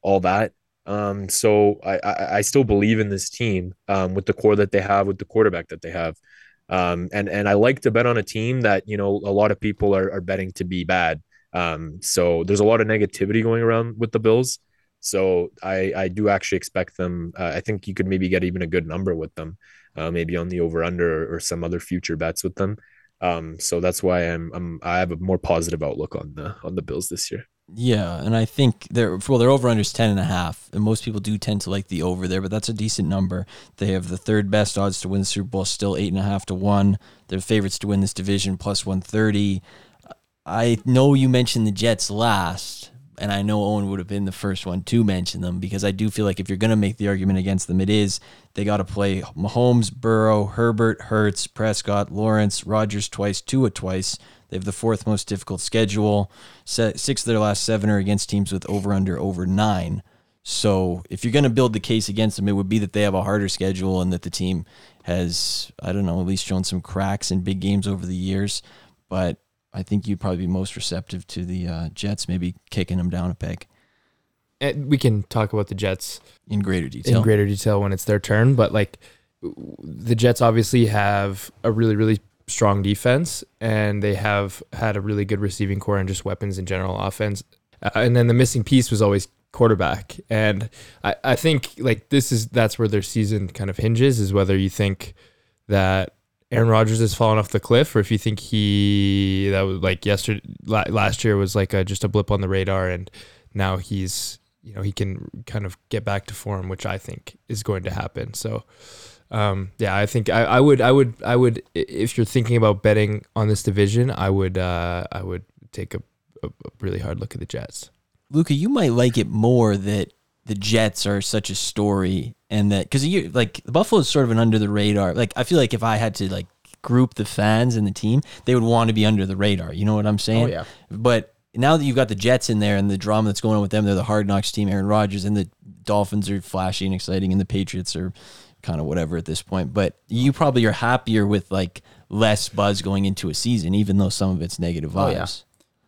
all that. Um, so I, I, I still believe in this team um, with the core that they have, with the quarterback that they have. Um, and and I like to bet on a team that you know a lot of people are, are betting to be bad. Um, so there's a lot of negativity going around with the Bills. So I I do actually expect them. Uh, I think you could maybe get even a good number with them uh, maybe on the over under or, or, some other future bets with them. Um, so that's why I'm, I'm I have a more positive outlook on the on the Bills this year. Yeah, and I think they're well, their over under is ten and a half, and most people do tend to like the over there, but that's a decent number. They have the third best odds to win the Super Bowl, still eight and a half to one. They're favorites to win this division, plus one thirty. I know you mentioned the Jets last, and I know Owen would have been the first one to mention them because I do feel like if you're going to make the argument against them, it is they got to play Mahomes, Burrow, Herbert, Hurts, Prescott, Lawrence, Rodgers twice, Tua twice. They have the fourth most difficult schedule. Six of their last seven are against teams with over under over nine. So if you're going to build the case against them, it would be that they have a harder schedule and that the team has, I don't know, at least shown some cracks in big games over the years. But I think you'd probably be most receptive to the uh, Jets, maybe kicking them down a peg. And we can talk about the Jets in greater detail. In greater detail when it's their turn, but like the Jets obviously have a really really strong defense and they have had a really good receiving core and just weapons in general offense. Uh, and then the missing piece was always quarterback. And I, I think like this is that's where their season kind of hinges is whether you think that Aaron Rodgers has fallen off the cliff, or if you think he that was like yesterday last year was like a, just a blip on the radar, and now he's you know he can kind of get back to form, which I think is going to happen. So. Um, yeah, I think I, I would, I would, I would. If you're thinking about betting on this division, I would, uh, I would take a, a, really hard look at the Jets. Luka, you might like it more that the Jets are such a story and that because you like the Buffalo is sort of an under the radar. Like I feel like if I had to like group the fans and the team, they would want to be under the radar. You know what I'm saying? Oh yeah. But now that you've got the Jets in there and the drama that's going on with them, they're the hard knocks team, Aaron Rodgers, and the Dolphins are flashy and exciting, and the Patriots are kind of whatever at this point. But you probably are happier with like less buzz going into a season, even though some of it's negative Oh, vibes.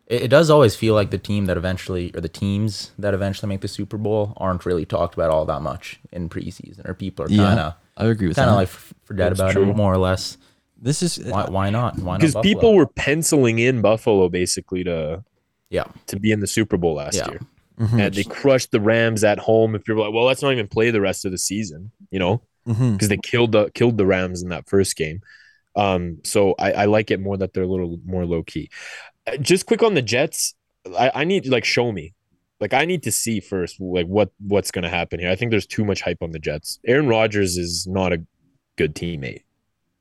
yeah. It, it does always feel like the team that eventually, or the teams that eventually make the Super Bowl, aren't really talked about all that much in preseason, or people are kind of I agree with kind of like forget That's about true. it more or less. this is Why, why not? Why not? because people were penciling in Buffalo basically to yeah, to be in the Super Bowl last Yeah. year, Mhm. and they crushed the Rams at home. If you're like, well, let's not even play the rest of the season, you know, Mhm. because they killed the killed the Rams in that first game. Um, so I, I like it more that they're a little more low key. Uh, Just quick on the Jets, I, I need like show me, like I need to see first like what what's gonna happen here. I think there's too much hype on the Jets. Aaron Rodgers is not a good teammate.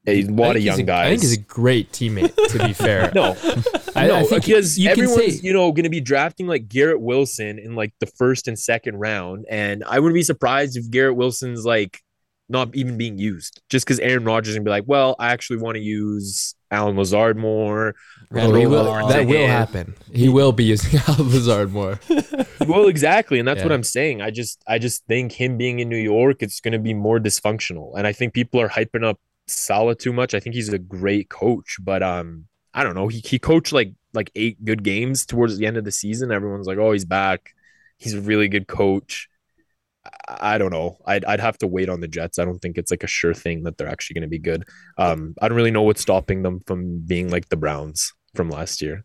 A lot of young a- guys. I think he's a great teammate. To be [LAUGHS] fair, no, [LAUGHS] I, no, I think because you everyone's say you know going to be drafting like Garrett Wilson in like the first and second round, and I wouldn't be surprised if Garrett Wilson's like not even being used just because Aaron Rodgers is gonna be like, well, I actually want to use Allen Lazard more. Randall he will, Cobb. that will happen. He will be using [LAUGHS] Al Lazard more. [LAUGHS] well, exactly, and that's what I'm saying. I just I just think him being in New York, it's going to be more dysfunctional, and I think people are hyping up Salah too much. I think he's a great coach, but um, I don't know. He he coached like like eight good games towards the end of the season. Everyone's like, oh, he's back. He's a really good coach. I, I don't know. I'd I'd have to wait on the Jets. I don't think it's like a sure thing that they're actually going to be good. Um, I don't really know what's stopping them from being like the Browns from last year.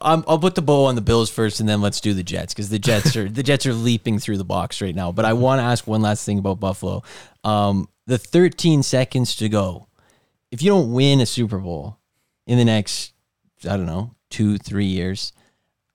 I'm, I'll put the bow on the Bills first, and then let's do the Jets because the Jets are the [LAUGHS] Jets are leaping through the box right now. But I want to ask one last thing about Buffalo. Um, the 13 seconds to go. If you don't win a Super Bowl in the next, I don't know, two three years,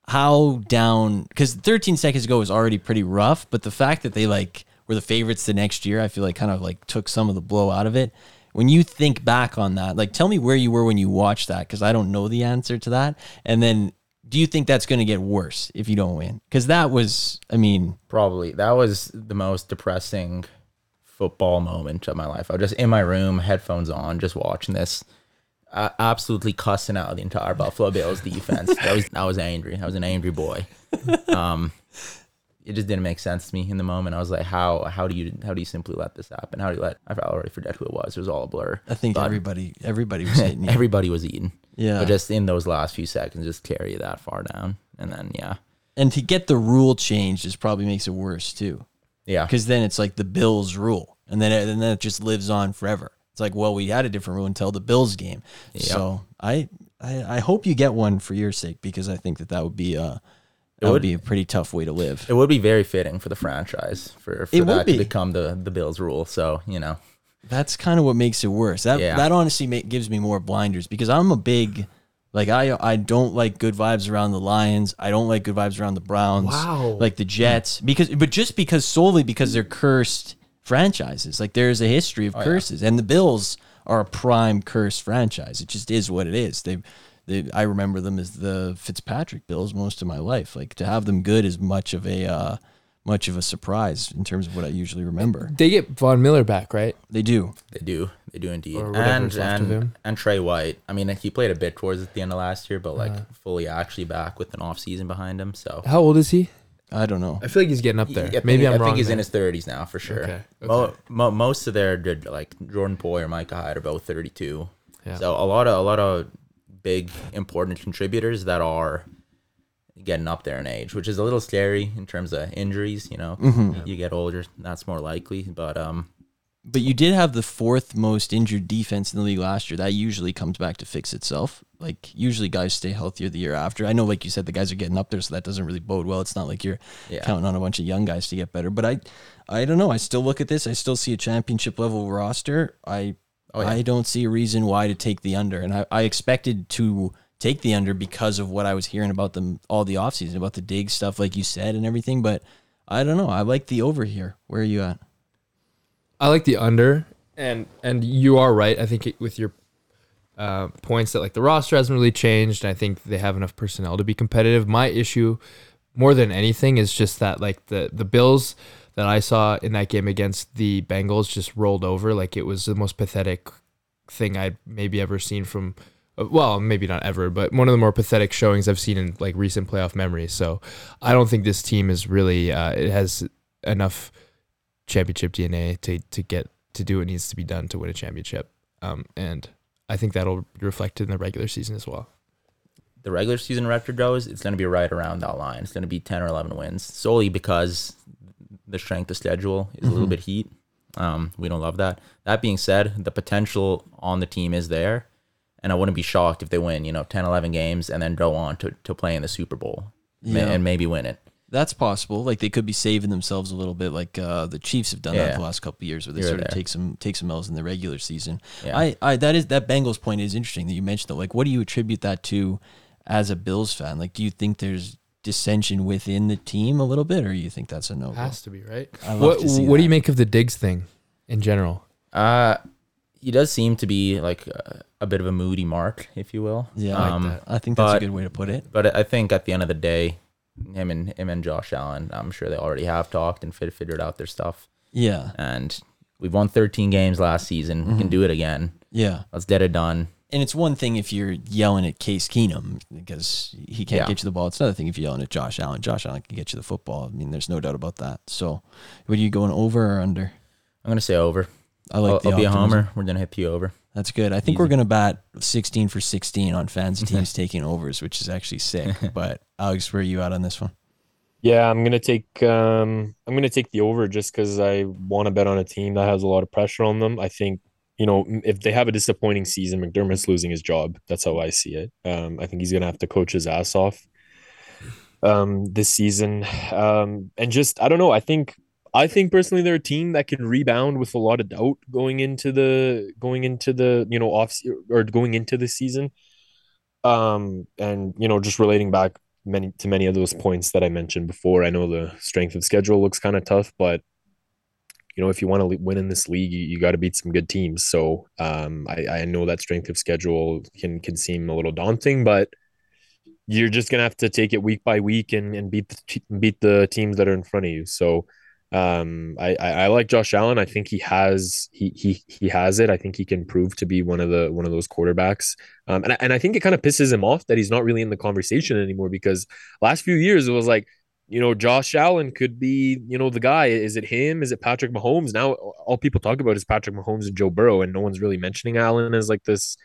how down? Because 13 seconds ago was already pretty rough, but the fact that they like were the favorites the next year, I feel like kind of like took some of the blow out of it. When you think back on that, like tell me where you were when you watched that because I don't know the answer to that. And then do you think that's going to get worse if you don't win? Because that was, I mean, probably that was the most depressing football moment of my life. I was just in my room, headphones on, just watching this. Uh, absolutely cussing out the entire Buffalo Bills defense. That was I was angry. I was an angry boy. Um, it just didn't make sense to me in the moment. I was like, how how do you how do you simply let this happen? How do you let I already forget who it was. It was all a blur. I think But everybody everybody was hitting everybody was eating. yeah. But just in those last few seconds, just carry that far down, and then yeah, and to get the rule changed is probably makes it worse too. yeah. because then it's like the Bills rule, and then and then it just lives on forever. Like, well, we had a different rule until the Bills game. Yep. So I, I I hope you get one for your sake because I think that that would be a that would would. be a pretty tough way to live. It would be very fitting for the franchise for, for It that be. to become the the Bills rule. So you know, That's kind of what makes it worse. That Yeah. that honestly gives me more blinders because I'm a big like I I don't like good vibes around the Lions. I don't like good vibes around the Browns. Wow. Like the Jets because but just because solely because they're cursed franchises. Like there's a history of Oh, yeah. curses and the Bills are a prime cursed franchise. It just is what it is. They they I remember them as the Fitzpatrick Bills most of my life. Like to have them good is much of a uh much of a surprise in terms of what I usually remember. They get Von Miller back, right? They do. they do they do indeed, and and and Tre White. I mean, he played a bit towards at the end of last year, but like fully actually back with an off season behind him. So How old is he? I don't know. I feel like he's getting up there. I think- Maybe I'm wrong. I wrong. think he's there. in his thirties now for sure. Okay, okay. mo- most of their did like Jordan Poyer Micah Hyde are both thirty two. Yeah. So a lot of a lot of big important contributors that are getting up there in age, which is a little scary in terms of injuries. You know, Mm-hmm. you get older, that's more likely. But um, But you did have the fourth most injured defense in the league last year. That usually comes back to fix itself. Like usually guys stay healthier the year after. I know, like you said, the guys are getting up there, so that doesn't really bode well. It's not like you're Yeah. counting on a bunch of young guys to get better. But I, I don't know. I still look at this. I still see a championship level roster. I, Oh, yeah. I don't see a reason why to take the under. And I, I expected to take the under because of what I was hearing about them all the offseason, about the Diggs stuff, like you said, and everything. But I don't know. I like the over here. Where are you at? I like the under, and and you are right. I think it, with your uh, points that like the roster hasn't really changed, and I think they have enough personnel to be competitive. My issue, more than anything, is just that like the the Bills that I saw in that game against the Bengals just rolled over. Like it was the most pathetic thing I'd maybe ever seen from. uh, Well, maybe not ever, but one of the more pathetic showings I've seen in like recent playoff memory. So, I don't think this team is really. Uh, it has enough championship DNA to to get to do what needs to be done to win a championship. Um, and I think that'll be reflected in the regular season as well. the regular season record goes, it's going to be right around that line. It's going to be 10 or 11 wins solely because the strength of schedule is a little bit heat. Um, we don't love that. That being said, the potential on the team is there. And I wouldn't be shocked if they win, you know, 10, 11 games and then go on to, to play in the Super Bowl Yeah. and maybe win it. That's possible. Like they could be saving themselves a little bit, like uh, the Chiefs have done that the last couple of years, where they Here or sort of take some take some L's in the regular season. Yeah. I, I that is that Bengals point is interesting that you mentioned that. Like, what do you attribute that to as a Bills fan? Like, do you think there's dissension within the team a little bit, or you think that's a no? Has to be right. I love What to see What do you make of the Diggs thing in general? Uh, he does seem to be like a, a bit of a moody mark, if you will. Yeah, I like Um, that. I think that's a good way to put it. But I think at the end of the day, him and him and Josh Allen, I'm sure they already have talked and fit, figured out their stuff. Yeah, And we've won 13 games last season. We can mhm. do it again. yeah. Let's get it done. And it's one thing if you're yelling at Case Keenum because he can't Yeah. get you the ball. It's another thing if you're yelling at Josh Allen. Josh Allen can get you the football. I mean, there's no doubt about that. So, what are you going over or under? I'm gonna say over. I like I'll, the I'll be a homer. We're gonna hit you over. That's good. I think Easy. we're going to bat 16 for 16 on fans [LAUGHS] teams taking overs, which is actually sick. [LAUGHS] But Alex, where are you out on this one? Yeah, I'm gonna take um I'm gonna take the over just because I want to bet on a team that has a lot of pressure on them. I think you know if they have a disappointing season, McDermott's losing his job. That's how I see it. Um, I think he's gonna have to coach his ass off um this season. Um, and just I don't know. I think I think personally they're a team that can rebound with a lot of doubt going into the going into the you know off or going into the season. Um, and you know just relating back many to many of those points that I mentioned before. I know the strength of schedule looks kind of tough, but you know if you want to win in this league, you, you got to beat some good teams. So um, I, I know that strength of schedule can can seem a little daunting, but you're just gonna have to take it week by week and, and beat the beat the teams that are in front of you. So um, I, I I like Josh Allen. I think he has he he he has it. I think he can prove to be one of the one of those quarterbacks. Um, and and I think it kind of pisses him off that he's not really in the conversation anymore because last few years it was like you know Josh Allen could be you know the guy. Is it him? Is it Patrick Mahomes? Now all people talk about is Patrick Mahomes and Joe Burrow, and no one's really mentioning Allen as like this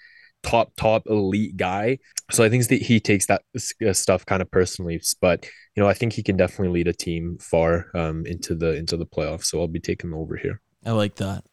top top elite guy. So I think that he takes that uh, stuff kind of personally, but you know I think he can definitely lead a team far um, into the into the playoffs. So I'll be taking over here. I like that.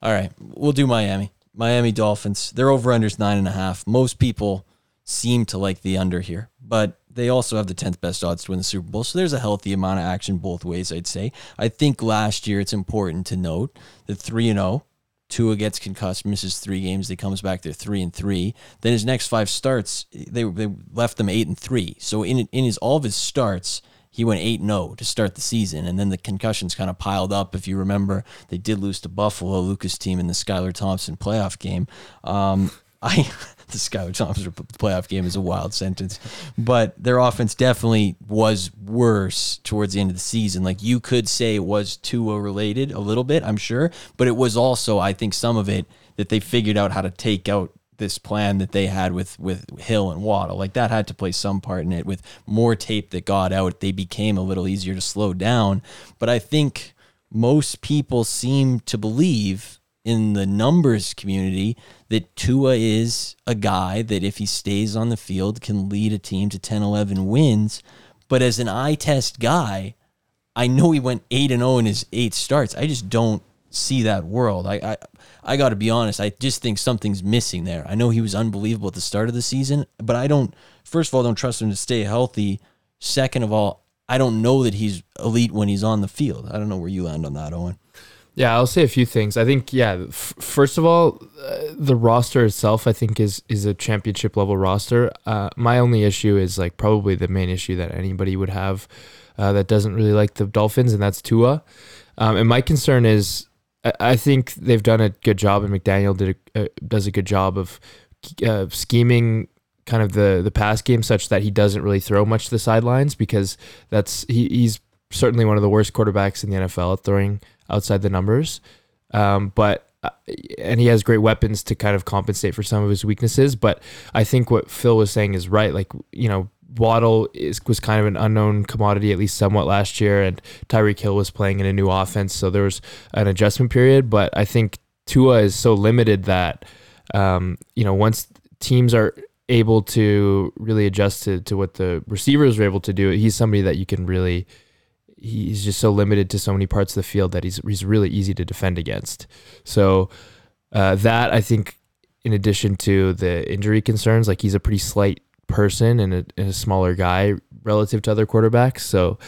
All right, we'll do Miami. Miami Dolphins. Their over unders nine and a half. Most people seem to like the under here, but they also have the tenth best odds to win the Super Bowl. So there's a healthy amount of action both ways. I'd say. I think last year it's important to note that three and zero. Tua gets concussed, misses three games. They comes back. They're three and three. Then his next five starts, they they left them eight and three. So in in his all of his starts, he went 8 0 to start the season. And then the concussions kind of piled up. If you remember, they did lose to Buffalo, Lucas team in the Skylar Thompson playoff game. Um, [LAUGHS] I [LAUGHS] the Skylar Thompson playoff game is a wild sentence, but their offense definitely was worse towards the end of the season. Like you could say it was Tua related a little bit, I'm sure, but it was also, I think, some of it that they figured out how to take out this plan that they had with with Hill and Waddle. Like that had to play some part in it. With more tape that got out, they became a little easier to slow down. But I think most people seem to believe in the numbers community that Tua is a guy that if he stays on the field can lead a team to 10 11 wins. But as an eye test guy, I know he went 8 and 0 in his 8 starts. I just don't see that world. I I, I got to be honest. I just think something's missing there. I know he was unbelievable at the start of the season, but I don't first of all don't trust him to stay healthy. Second of all, I don't know that he's elite when he's on the field. I don't know where you land on that, Owen. Yeah, I'll say a few things. I think, yeah, f- first of all, uh, the roster itself, I think, is is a championship level roster. Uh, my only issue is like probably the main issue that anybody would have uh, that doesn't really like the Dolphins, and that's Tua. Um, and my concern is, I, I think they've done a good job, and McDaniel did a, uh, does a good job of uh, scheming kind of the the pass game such that he doesn't really throw much to the sidelines because that's he, he's certainly one of the worst quarterbacks in the NFL at throwing outside the numbers. Um, but uh, and he has great weapons to kind of compensate for some of his weaknesses. But I think what Phil was saying is right. Like you know, Waddle is was kind of an unknown commodity at least somewhat last year, and Tyreek Hill was playing in a new offense, so there was an adjustment period. But I think Tua is so limited that um, you know once teams are able to really adjust to, to what the receivers are able to do, he's somebody that you can really. He's just so limited to so many parts of the field that he's he's really easy to defend against. So uh, that I think, in addition to the injury concerns, like he's a pretty slight person and a, and a smaller guy relative to other quarterbacks. So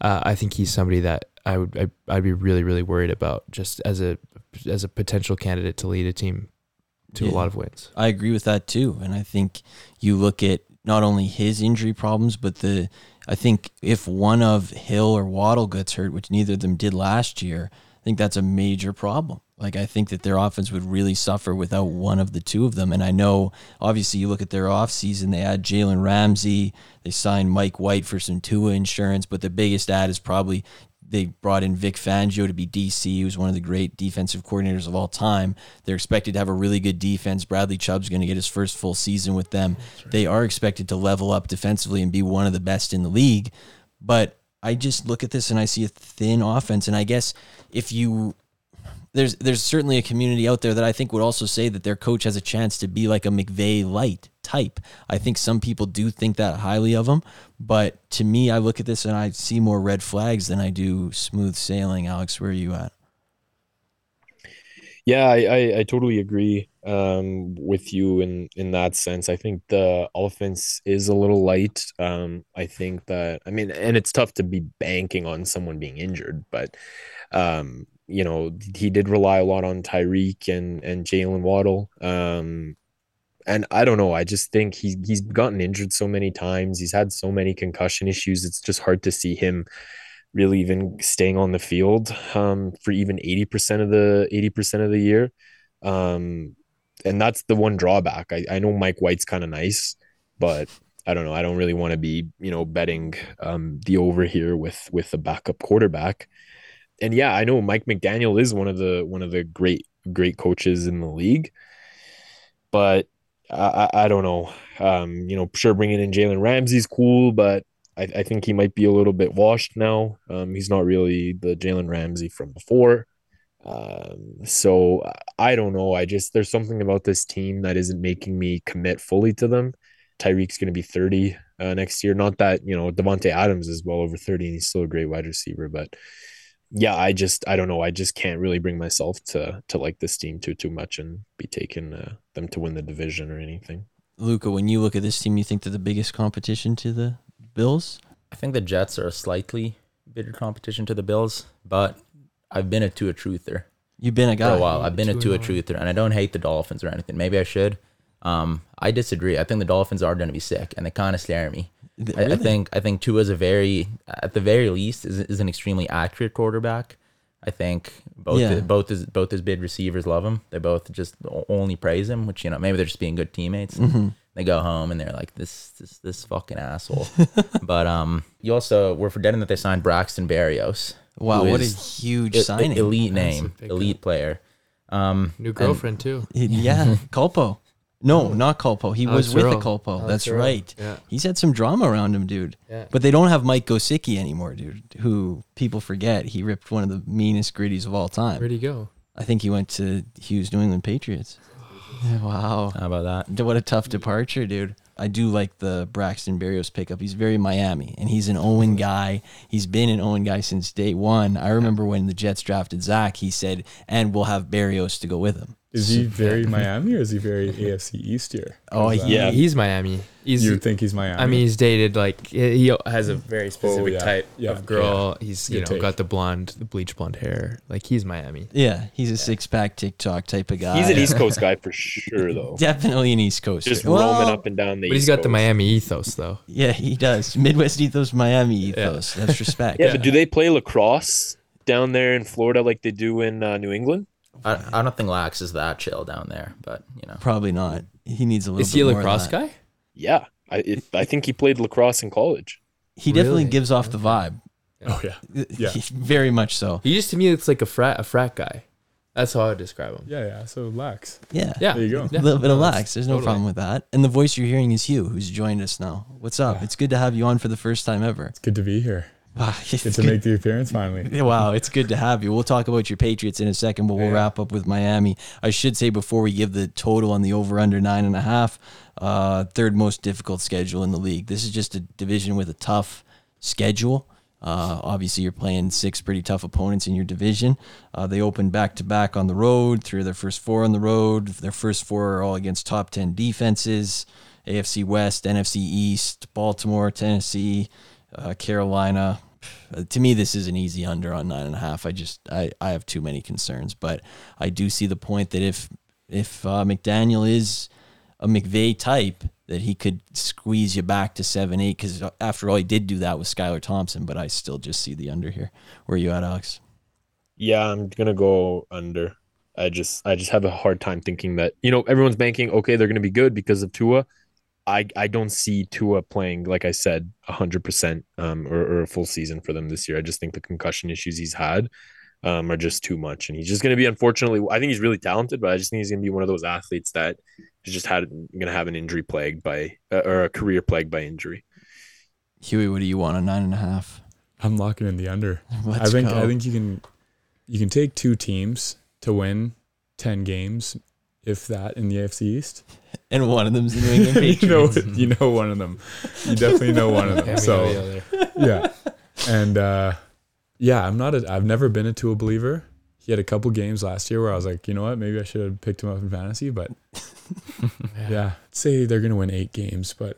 uh, I think he's somebody that I would I, I'd be really really worried about just as a as a potential candidate to lead a team to a lot of wins. I agree with that too. And I think you look at not only his injury problems, but the I think if one of Hill or Waddle gets hurt, which neither of them did last year, I think that's a major problem. Like I think that their offense would really suffer without one of the two of them. And I know obviously you look at their offseason, they had Jalen Ramsey, they signed Mike White for some Tua insurance, but the biggest ad is probably they brought in Vic Fangio to be DC, who's one of the great defensive coordinators of all time. They're expected to have a really good defense. Bradley Chubb's going to get his first full season with them. They are expected to level up defensively and be one of the best in the league. But I just look at this and I see a thin offense. And I guess if you there's there's certainly a community out there that I think would also say that their coach has a chance to be like a McVay light type. I think some people do think that highly of him, but to me, I look at this and I see more red flags than I do smooth sailing. Alex, where are you at? Yeah, I, I, I totally agree um, with you in in that sense. I think the offense is a little light. Um, I think that I mean, and it's tough to be banking on someone being injured, but um, you know, he did rely a lot on Tyreek and and Jalen Waddle. Um, and I don't know. I just think he's he's gotten injured so many times. He's had so many concussion issues. It's just hard to see him really even staying on the field um, for even 80% of the 80% of the year. Um, and that's the one drawback. I, I know Mike White's kind of nice, but I don't know. I don't really want to be, you know, betting um, the over here with with the backup quarterback. And yeah, I know Mike McDaniel is one of the one of the great great coaches in the league, but I, I, don't know. Um, you know, sure, bringing in Jalen Ramsey's cool, but I, I think he might be a little bit washed now. Um, he's not really the Jalen Ramsey from before. Um, so I don't know. I just there's something about this team that isn't making me commit fully to them. Tyreek's going to be 30 uh, next year. Not that you know Davante Adams is well over 30 and he's still a great wide receiver, but yeah, I just I don't know. I just can't really bring myself to to like this team too too much and be taking uh, them to win the division or anything. Luka, when you look at this team, you think they're the biggest competition to the Bills? I think the Jets are a slightly bitter competition to the Bills, but I've been a to a truther You've been a guy for a while. I've been a two a truther, and I don't hate the Dolphins or anything. Maybe I should. Um, I disagree. I think the Dolphins are going to be sick, and they kind of scare me. Th- I, I think I think Tua is a very, at the very least, is, is an extremely accurate quarterback. I think both Yeah. the, both his both his bid receivers love him. They both just only praise him, which you know maybe they're just being good teammates. Mm-hmm. They go home and they're like this this this fucking asshole. [LAUGHS] but um, you also we're forgetting that they signed Braxton Berrios. Wow, who what a huge e- signing. elite name, elite player. Um, New and- girlfriend too. yeah, [LAUGHS] Culpo. No, oh. not Culpo. He oh, was Alex with the Earl. Culpo. Alex That's Earl. right. Yeah. He's had some drama around him, dude. Yeah. But they don't have Mike Gesicki anymore, dude, who people forget. He ripped one of the meanest gritties of all time. Where'd he go? I think he went to Hugh's New England Patriots. Wow. how about that? What a tough departure, dude. I do like the Braxton Berrios pickup. He's very Miami, and he's an Owen guy. He's been an Owen guy since day one. I remember when the Jets drafted Zach, he said, and we'll have Berrios to go with him. Is he very Miami or is he very AFC East here? Oh, Is yeah. Yeah. he's Miami. He's. You think he's Miami? I mean, he's dated like he he has a very specific yeah. type Yeah, of girl. He's you Good know take. got the blonde, the bleach blonde hair. Like he's Miami. Yeah, he's a six pack TikTok type of guy. He's an East Coast [LAUGHS] guy for sure, though. Definitely an East Coast. Just Well, roaming up and down the. But he's East got the Miami ethos though. Yeah, he does. Midwest ethos, Miami ethos. That's respect. Yeah, but do they play lacrosse down there in Florida like they do in uh, New England? I, I don't think Lax is that chill down there, but you know. Probably not. He needs a little Is bit he a more lacrosse guy? Yeah, I it, I think he played lacrosse in college. He definitely gives off the vibe. Oh yeah. Uh, yeah. He- very much so. He just to me looks like a frat a frat guy. That's how I would describe him. Yeah, yeah. So lax. Yeah. Yeah. There you go. A little bit of lax. There's no totally. problem with that. And the voice you're hearing is Hugh, who's joined us now. What's up? Yeah. It's good to have you on for the first time ever. It's good to be here. [LAUGHS] It's Good to make the appearance finally. Yeah, Wow, it's good to have you. We'll talk about your Patriots in a second, but we'll Yeah. wrap up with Miami. I should say before we give the total on the over under nine and a half, uh, third most difficult schedule in the league. This is just a division with a tough schedule. Uh, obviously, you're playing six pretty tough opponents in your division. Uh, they open back to back on the road, three of their first four on the road. Their first four are all against top 10 defenses AFC West, NFC East, Baltimore, Tennessee, uh, Carolina. Uh, to me, this is an easy under on nine and a half. I just I, I have too many concerns, but I do see the point that if if uh, McDaniel is a McVay type, that he could squeeze you back to seven eight. Because after all, he did do that with Skylar Thompson, but I still just see the under here. Where are you at, Alex? Yeah, I'm gonna go under. I just I just have a hard time thinking that you know everyone's banking okay they're gonna be good because of Tua. I I don't see Tua playing like I said hundred percent um or, or a full season for them this year. I just think the concussion issues he's had um are just too much, and he's just gonna be unfortunately. I think he's really talented, but I just think he's gonna be one of those athletes that is just had gonna have an injury plagued by uh, or a career plagued by injury. Huey, what do you want A nine and a half? I'm locking in the under. [LAUGHS] Let's I think go. I think you can you can take two teams to win ten games, if that, in the AFC East. [LAUGHS] and one of them's in the New England Patriots. [LAUGHS] you know [LAUGHS] you know one of them. You definitely know one of them. Can't the so other. yeah. And uh yeah, I'm not a I've never been a Tua believer. He had a couple games last year where I was like, you know what, maybe I should have picked him up in fantasy, but yeah, I'd say they're gonna win eight games, but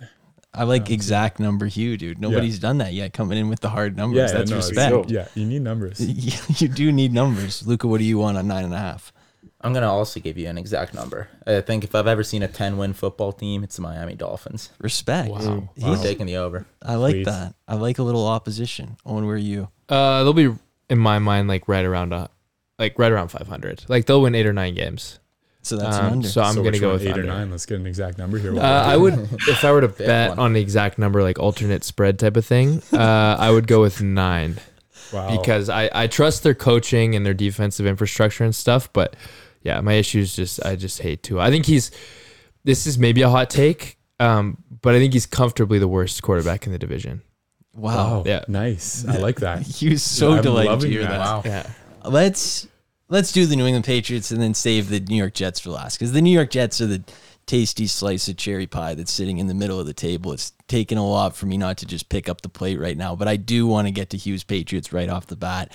I like exact number Hugh, dude. Nobody's done that yet. Coming in with the hard numbers. yeah, That's no, it's- respect. yeah, you need numbers. You do need numbers. Luka, what do you want on nine and a half? I'm gonna also give you an exact number. I think if I've ever seen a 10 win football team, it's the Miami Dolphins. Respect. Wow. I'm He's- taking the over. I like Please. that. I like a little opposition. Owen, where are you? Uh, they'll be in my mind like right around a, like right around 500. Like they'll win eight or nine games. So that's an Um, under. so I'm So gonna go with eight or nine. Let's get an exact number here. Uh, I would, if I were to [LAUGHS] bet one. on the exact number, like alternate spread type of thing, uh, I would go with nine wow. because I, I trust their coaching and their defensive infrastructure and stuff. But yeah, my issue is just I just hate Tua. I think he's this is maybe a hot take, um, but I think he's comfortably the worst quarterback in the division. wow. Wow. Yeah. Nice. I like that. [LAUGHS] He was so I'm delighted to loving hear that. that. Wow. Yeah, Let's let's do the New England Patriots and then save the New York Jets for last because the New York Jets are the tasty slice of cherry pie that's sitting in the middle of the table. It's taken a lot for me not to just pick up the plate right now, but I do want to get to Hugh's Patriots right off the bat.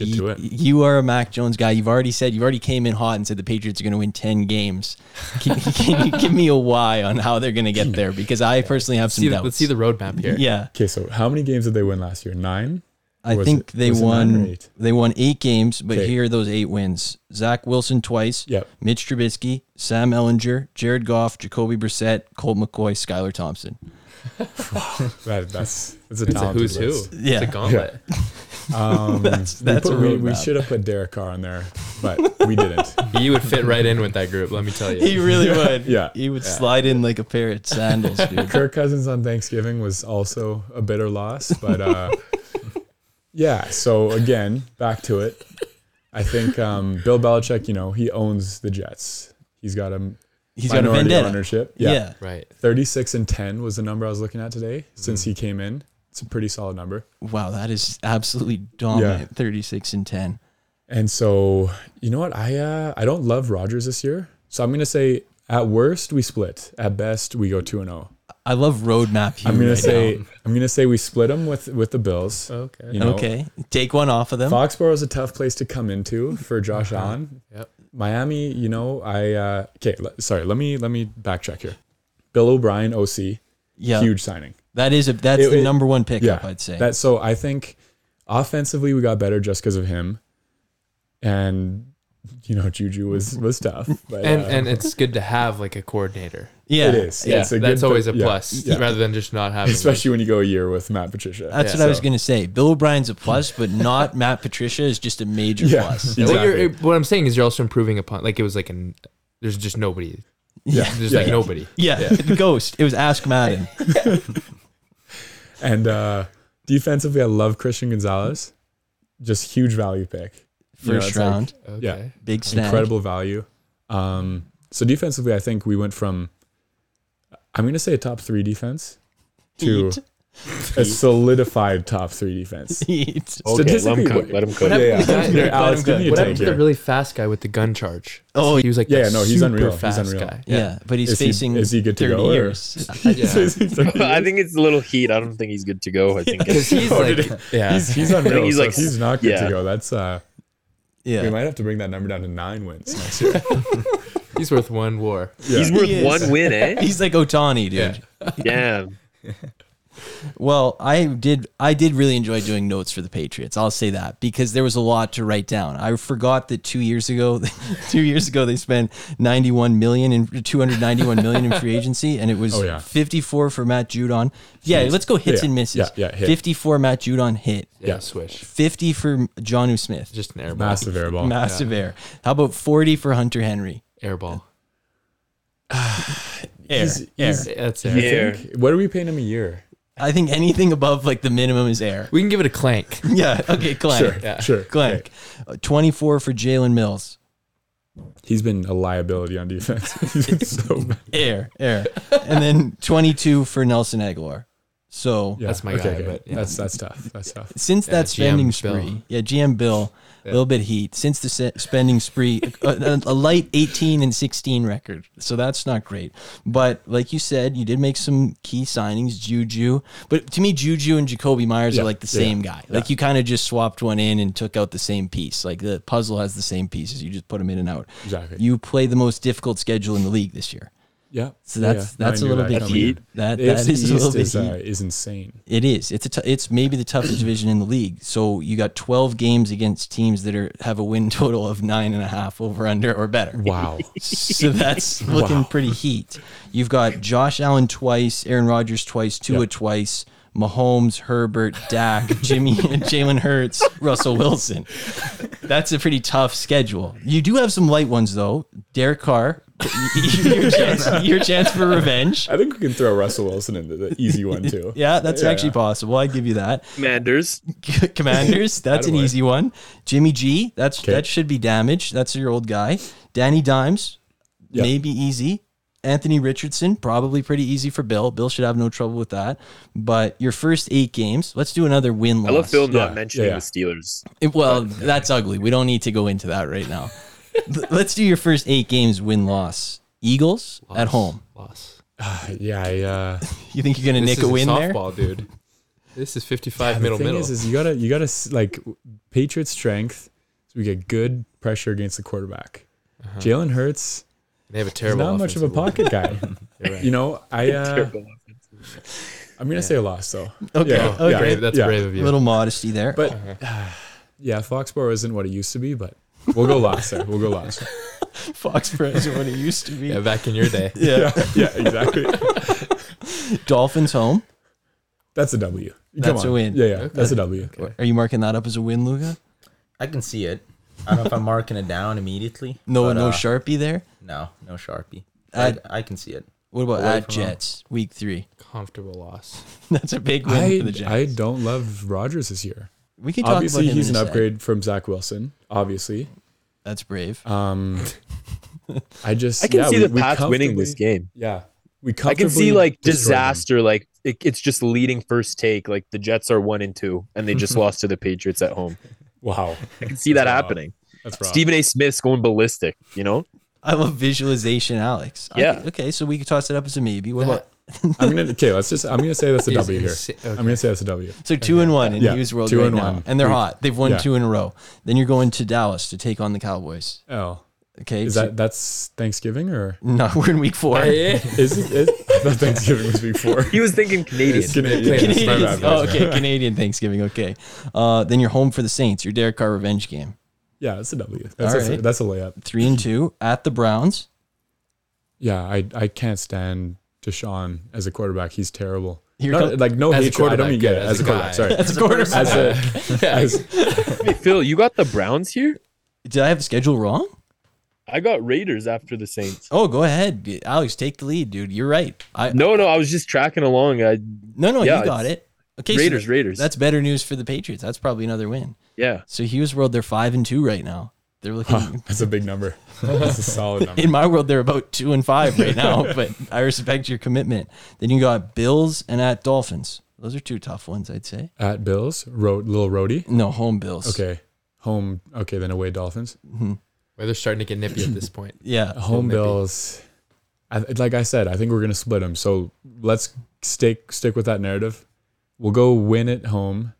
Let's get to it. You are a Mac Jones guy. You've already said you've already came in hot and said the Patriots are going to win ten games. [LAUGHS] Can, can you give me a why on how they're going to get there? Because I personally have some see doubts. let's see the roadmap here. yeah. Okay, so how many games did they win last year? Nine. I think it- they was it nine or won. eight? They won eight games, but Okay. here are those eight wins: Zach Wilson twice, Yep. Mitch Trubisky, Sam Ehlinger, Jared Goff, Jacoby Brissett, Colt McCoy, Skylar Thompson. [LAUGHS] That, that's that's a It's a talented who's who. Yeah. It's a gauntlet. Um, [LAUGHS] That's- we put- a we, we should have put Derek Carr on there, but we didn't. [LAUGHS] He would fit right in with that group. Let me tell you. He really would. Yeah. he would slide in like a pair of sandals, [LAUGHS] dude. Kirk Cousins on Thanksgiving was also a bitter loss, but uh, yeah. So again, back to it. I think um, Bill Belichick, you know, he owns the Jets. He's got a He's got a vendetta. ownership. Yeah. Yeah. Right. 36 and 10 was the number I was looking at today since Mm. he came in. It's a pretty solid number. Wow, that is absolutely dominant. Thirty-six and ten. And so, you know what? I uh, I don't love Rodgers this year. So I'm going to say at worst we split. At best we go 2 and 0. I love roadmap. Hugh I'm going right to say now. I'm going to say we split them with with the Bills. Okay. You know, okay, take one off of them. Foxborough is a tough place to come into for Josh Allen. Yep. Miami, you know, I uh, okay. le- sorry, let me let me backtrack here. Bill O'Brien, OC, Yeah, huge signing. That is a that's It- the it- number one pickup. Yeah, I'd say. that. So I think offensively we got better just because of him, and you know Juju was was tough. But, And uh, and it's good to have like a coordinator. yeah, it is. Yeah, it's a that's good- always a plus yeah. rather than just not having. especially when you go a year with Matt Patricia. That's Yeah. what I was going to say. Bill O'Brien's a plus, but not [LAUGHS] Matt Patricia is just a major Yeah. plus. Yeah. Well, Exactly. you're, what I'm saying is you're also improving upon like it was like an there's just nobody. Yeah. There's Yeah, like yeah. nobody. Yeah, [LAUGHS] the ghost. It was Ask Madden. [LAUGHS] And uh, defensively, I love Christian Gonzalez. Just huge value pick. You know, First like- round, Okay. Yeah. big snag. incredible value. Um, so defensively, I think we went from I'm going to say a top three defense to Heat. A solidified top three defense. [LAUGHS] Okay, let him Statistically, cook. what- Let him cook. Yeah, yeah. Let him Here, cook. Alex, give me a What take happened to the here. really fast guy with the gun charge? Oh, he was like yeah, the no, he's super unreal. He's Fast unreal. guy. Yeah, but he's Is he- facing is he good to 30 go, or- years. [LAUGHS] Yeah. [LAUGHS] I think it's a little heat. I don't think he's good to go. I think Because it's, he's Oh, like, did yeah, He's, he's unreal. he's so like- if he's not good yeah. to go. That's uh, yeah. we might have to bring that number down to nine wins next year. he's worth one war. he's worth He is. one win, eh? He's like Ohtani, dude. Yeah. Damn. Well, I did I did really enjoy doing notes for the Patriots. I'll say that because there was a lot to write down. I forgot that 2 years ago [LAUGHS] 2 years ago they spent 91 million in 291 million in free agency and it was Oh, yeah. 54 for Matt Judon. Yeah, let's go hits Yeah, and misses. yeah, yeah, hit. 54 Matt Judon hit. Yeah, Yeah. swish. 50 for Jonnu Smith. Just an airball. Massive air ball. Massive air. How about 40 for Hunter Henry? airball. [SIGHS] Air. He's- air. he's- That's You air. Think? What are we paying him a year? I think anything above like the minimum is air. We can give it a clank. [LAUGHS] Yeah, okay, Clank. Sure, Yeah. sure. Clank. Uh, 24 for Jalen Mills. He's been a liability on defense. [LAUGHS] He's been so bad. Air, air. and then 22 for Nelson Aguilar. So Yeah, That's my okay, guy, okay. but, yeah. That's that's tough. That's tough. since Yeah, that spending GM spree, Bill. yeah, GM Bill, a little bit heat. Since the se- spending spree, a, a, light 18 and 16 record. So that's not great. But like you said, you did make some key signings, Juju. But to me, Juju and Jakobi Meyers Yeah, are like the yeah, same guy. Like yeah. you kind of just swapped one in and took out the same piece. Like the puzzle has the same pieces. You just put them in and out. Exactly. You play the most difficult schedule in the league this year. Yeah. So that's yeah. That's I a knew little bit coming. heat. That The that AFC is a little East bit is, heat. uh, is insane. It is. It's a. T- it's maybe the toughest division in the league. So you got 12 games against teams that are have a win total of nine and a half over under or better. Wow. [LAUGHS] So that's looking pretty heat. You've got Josh Allen twice, Aaron Rodgers twice, Tua Yep. twice, Mahomes, Herbert, Dak, [LAUGHS] Jimmy, Jalen Hurts, Russell Wilson. That's a pretty tough schedule. You do have some light ones though. Derek Carr, your [LAUGHS] chance, your chance for revenge. I think we can throw Russell Wilson into the easy one too. [LAUGHS] Yeah, that's Yeah. actually possible. I give you that. Commanders. Commanders, [LAUGHS] that's an easy one. Jimmy G, that's Okay. that should be damaged. That's your old guy. Danny Dimes, Yeah. maybe easy. Anthony Richardson, probably pretty easy for Bill. Bill should have no trouble with that. But your first eight games, let's do another win loss. I loss. love Phil not mentioning yeah, yeah. the Steelers. It- well, that's ugly. We don't need to go into that right now. L- let's do your first eight games win loss. Eagles at home. Loss. yeah, I, uh, [LAUGHS] You think you're gonna This nick is a win there? softball, dude. This is 55 the middle thing middle. Is, is you gotta you gotta like Patriots strength. So we get good pressure against the quarterback. Uh-huh. Jalen Hurts. they have a He's terrible. not much of a pocket guy. line. [LAUGHS] You're right. You know, I uh, I'm gonna say a loss though. Okay, Yeah, okay. yeah. That's yeah. brave of you. A little modesty there. But [SIGHS] yeah, Foxborough isn't what it used to be, but we'll go loss there. We'll go loss. [LAUGHS] Foxborough is what it used to be. yeah, back in your day. [LAUGHS] yeah. yeah, exactly. [LAUGHS] Dolphins home. That's a W. Come That's a win. Yeah, yeah, that's a W. Are you marking that up as a win, Luka? I can see it. I don't know if I'm marking it down immediately. No, but, no uh, Sharpie there. No, no Sharpie. I'd- I, I can see it. What about away at from home. Jets week three? Comfortable loss. That's a big win for the Jets. I don't love Rodgers this year. We can talk Obviously, about him he's in an a sec. upgrade from Zach Wilson. Obviously, That's brave. um, [LAUGHS] I just I can yeah, see we- the we Pats winning this comfortably- game. Yeah, we I can see comfortably like destroyed them. disaster. Like it, it's just leading first take. Like the Jets are one and two, and they just [LAUGHS] lost to the Patriots at home. Wow, I can see that That's wild. happening. that's right. Stephen A. Smith's going ballistic. You know, I love visualization, Alex. I Yeah. think- okay, so we could toss it up as a maybe. What about I'm gonna okay. Let's just. I'm gonna say that's a He's- W here. okay. I'm gonna say that's a W. so two and one in Yeah, News World two right and now, one. and they're hot. They've won yeah. two in a row. Then you're going to Dallas to take on the Cowboys. Oh, Okay, is so- that that's Thanksgiving or no? [LAUGHS] We're in week four. is it? Is, I thought Thanksgiving was before. he was thinking Canadian. It's Canadian. Canadian. bad, oh, okay, Canadian Thanksgiving. Okay, uh, then you're home for the Saints. Your Derek Carr revenge game. Yeah, that's a W. That's, All a, right. that's a layup. Three and two at the Browns. Yeah, I I can't stand Deshaun as a quarterback. He's terrible. Here Not- come- like no As hatred. I don't mean get it yeah, as, as a a quarterback. guy. Sorry, As a quarterback. as a [LAUGHS] as Hey, Phil, you got the Browns here. Did I have the schedule wrong? I got Raiders after the Saints. Oh, go ahead, Alex. Take the lead, dude. You're right. I No, no, I was just tracking along. I no, no. Yeah, you got it. Okay, Raiders, that- Raiders. That's better news for the Patriots. That's probably another win. yeah. So Hugh's World, they're five and two right now. They're looking Huh, that's a big number. That's a solid number. [LAUGHS] in my world, they're about two and five right now. [LAUGHS] but I respect your commitment. Then you got Bills and at Dolphins. Those are two tough ones, I'd say. At Bills, road, little roadie. No home Bills. Okay, home. Okay, then away Dolphins. Mhm. Where they're starting to get nippy at this point. [LAUGHS] Yeah. Home. Bills. I, like I said, I think we're gonna split them. So let's stick stick with that narrative. We'll go win at home,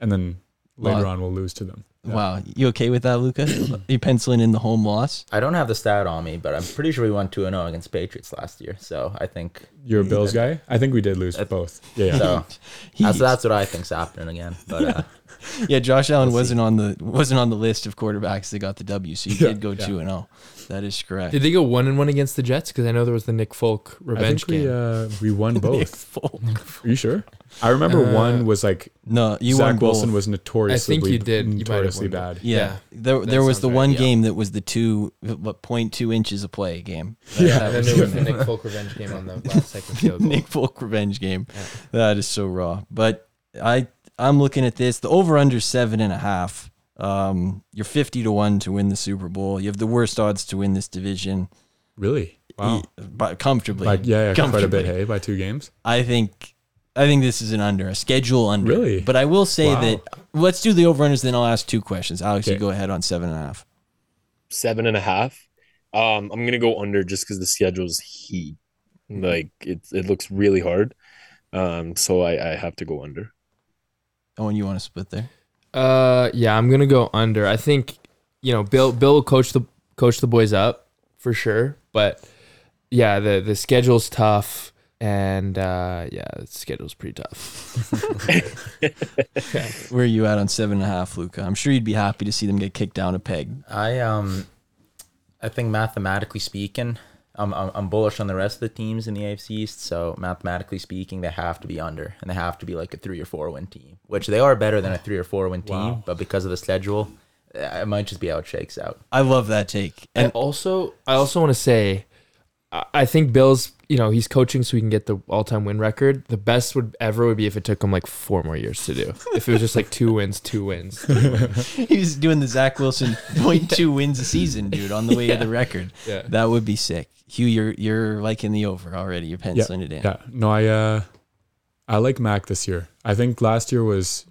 and then later Wow. on we'll lose to them. Yeah. Wow. You okay with that, Luka? [CLEARS THROAT] you penciling in the home loss? I don't have the stat on me, but I'm pretty sure we won 2 0 against Patriots last year. So I think You're a Bills guy. I think we did lose both. Yeah, yeah. so. [LAUGHS] That's, that's what I think's happening again. But uh, [LAUGHS] yeah, Josh Allen We'll wasn't on the wasn't on the list of quarterbacks that got the W. So you Yeah, did go two and zero. That is correct. Did they go one and one against the Jets? Because I know there was the Nick Folk I revenge think we game. uh, we won [LAUGHS] Nick both. Folk. Are you sure? I remember Uh, one was like No, you Zach won both. Wilson was notoriously. I think you did. You might have Notoriously won both. bad. Yeah, Yeah, there there was sounds the right, one yeah. game that was the two what point two inches a play game. Yeah. and then there was the [LAUGHS] Nick Folk revenge game on the last second field goal. [LAUGHS] Nick Folk revenge game. Yeah. That is so raw. But I I'm looking at this. The over under seven and a half. Um, you're fifty to one to win the Super Bowl. You have the worst odds to win this division. Really? Wow. But comfortably. Like yeah, yeah quite a bit. Hey, by two games. I think I think this is an under, a schedule under. Really? But I will say Wow. that let's do the over unders, then I'll ask two questions. Alex, you go ahead on seven and a half. seven and a half. Um, I'm gonna go under just because the schedule's heat. Like it, it looks really hard. Um, so I, I have to go under. Oh, and you want to split there? Uh, yeah, I'm gonna go under. I think you know Bill. Bill will coach the coach the boys up for sure. But yeah, the the schedule's tough, and uh, yeah, the schedule's pretty tough. [LAUGHS] Where are you at on seven and a half, Luka? I'm sure you'd be happy to see them get kicked down a peg. I um, I think mathematically speaking, I'm, I'm I'm bullish on the rest of the teams in the AFC East. So mathematically speaking, they have to be under, and they have to be like a three or four win team, which they are better than a three or four win team. Wow. But because of the schedule, uh, it might just be how it shakes out. I love that take. And And also, I also want to say, I- I think Bill's. You know, he's coaching so he can get the all-time win record. The best would ever would be if it took him like four more years to do. If it was just like two wins, two wins. [LAUGHS] he's doing the Zach Wilson [LAUGHS] 0.2 wins a season, dude, on the way to the record. Yeah. That would be sick. Hugh, you're you're liking the over already. You're penciling it in. Yeah. No, I uh, I like Mac this year. I think last year was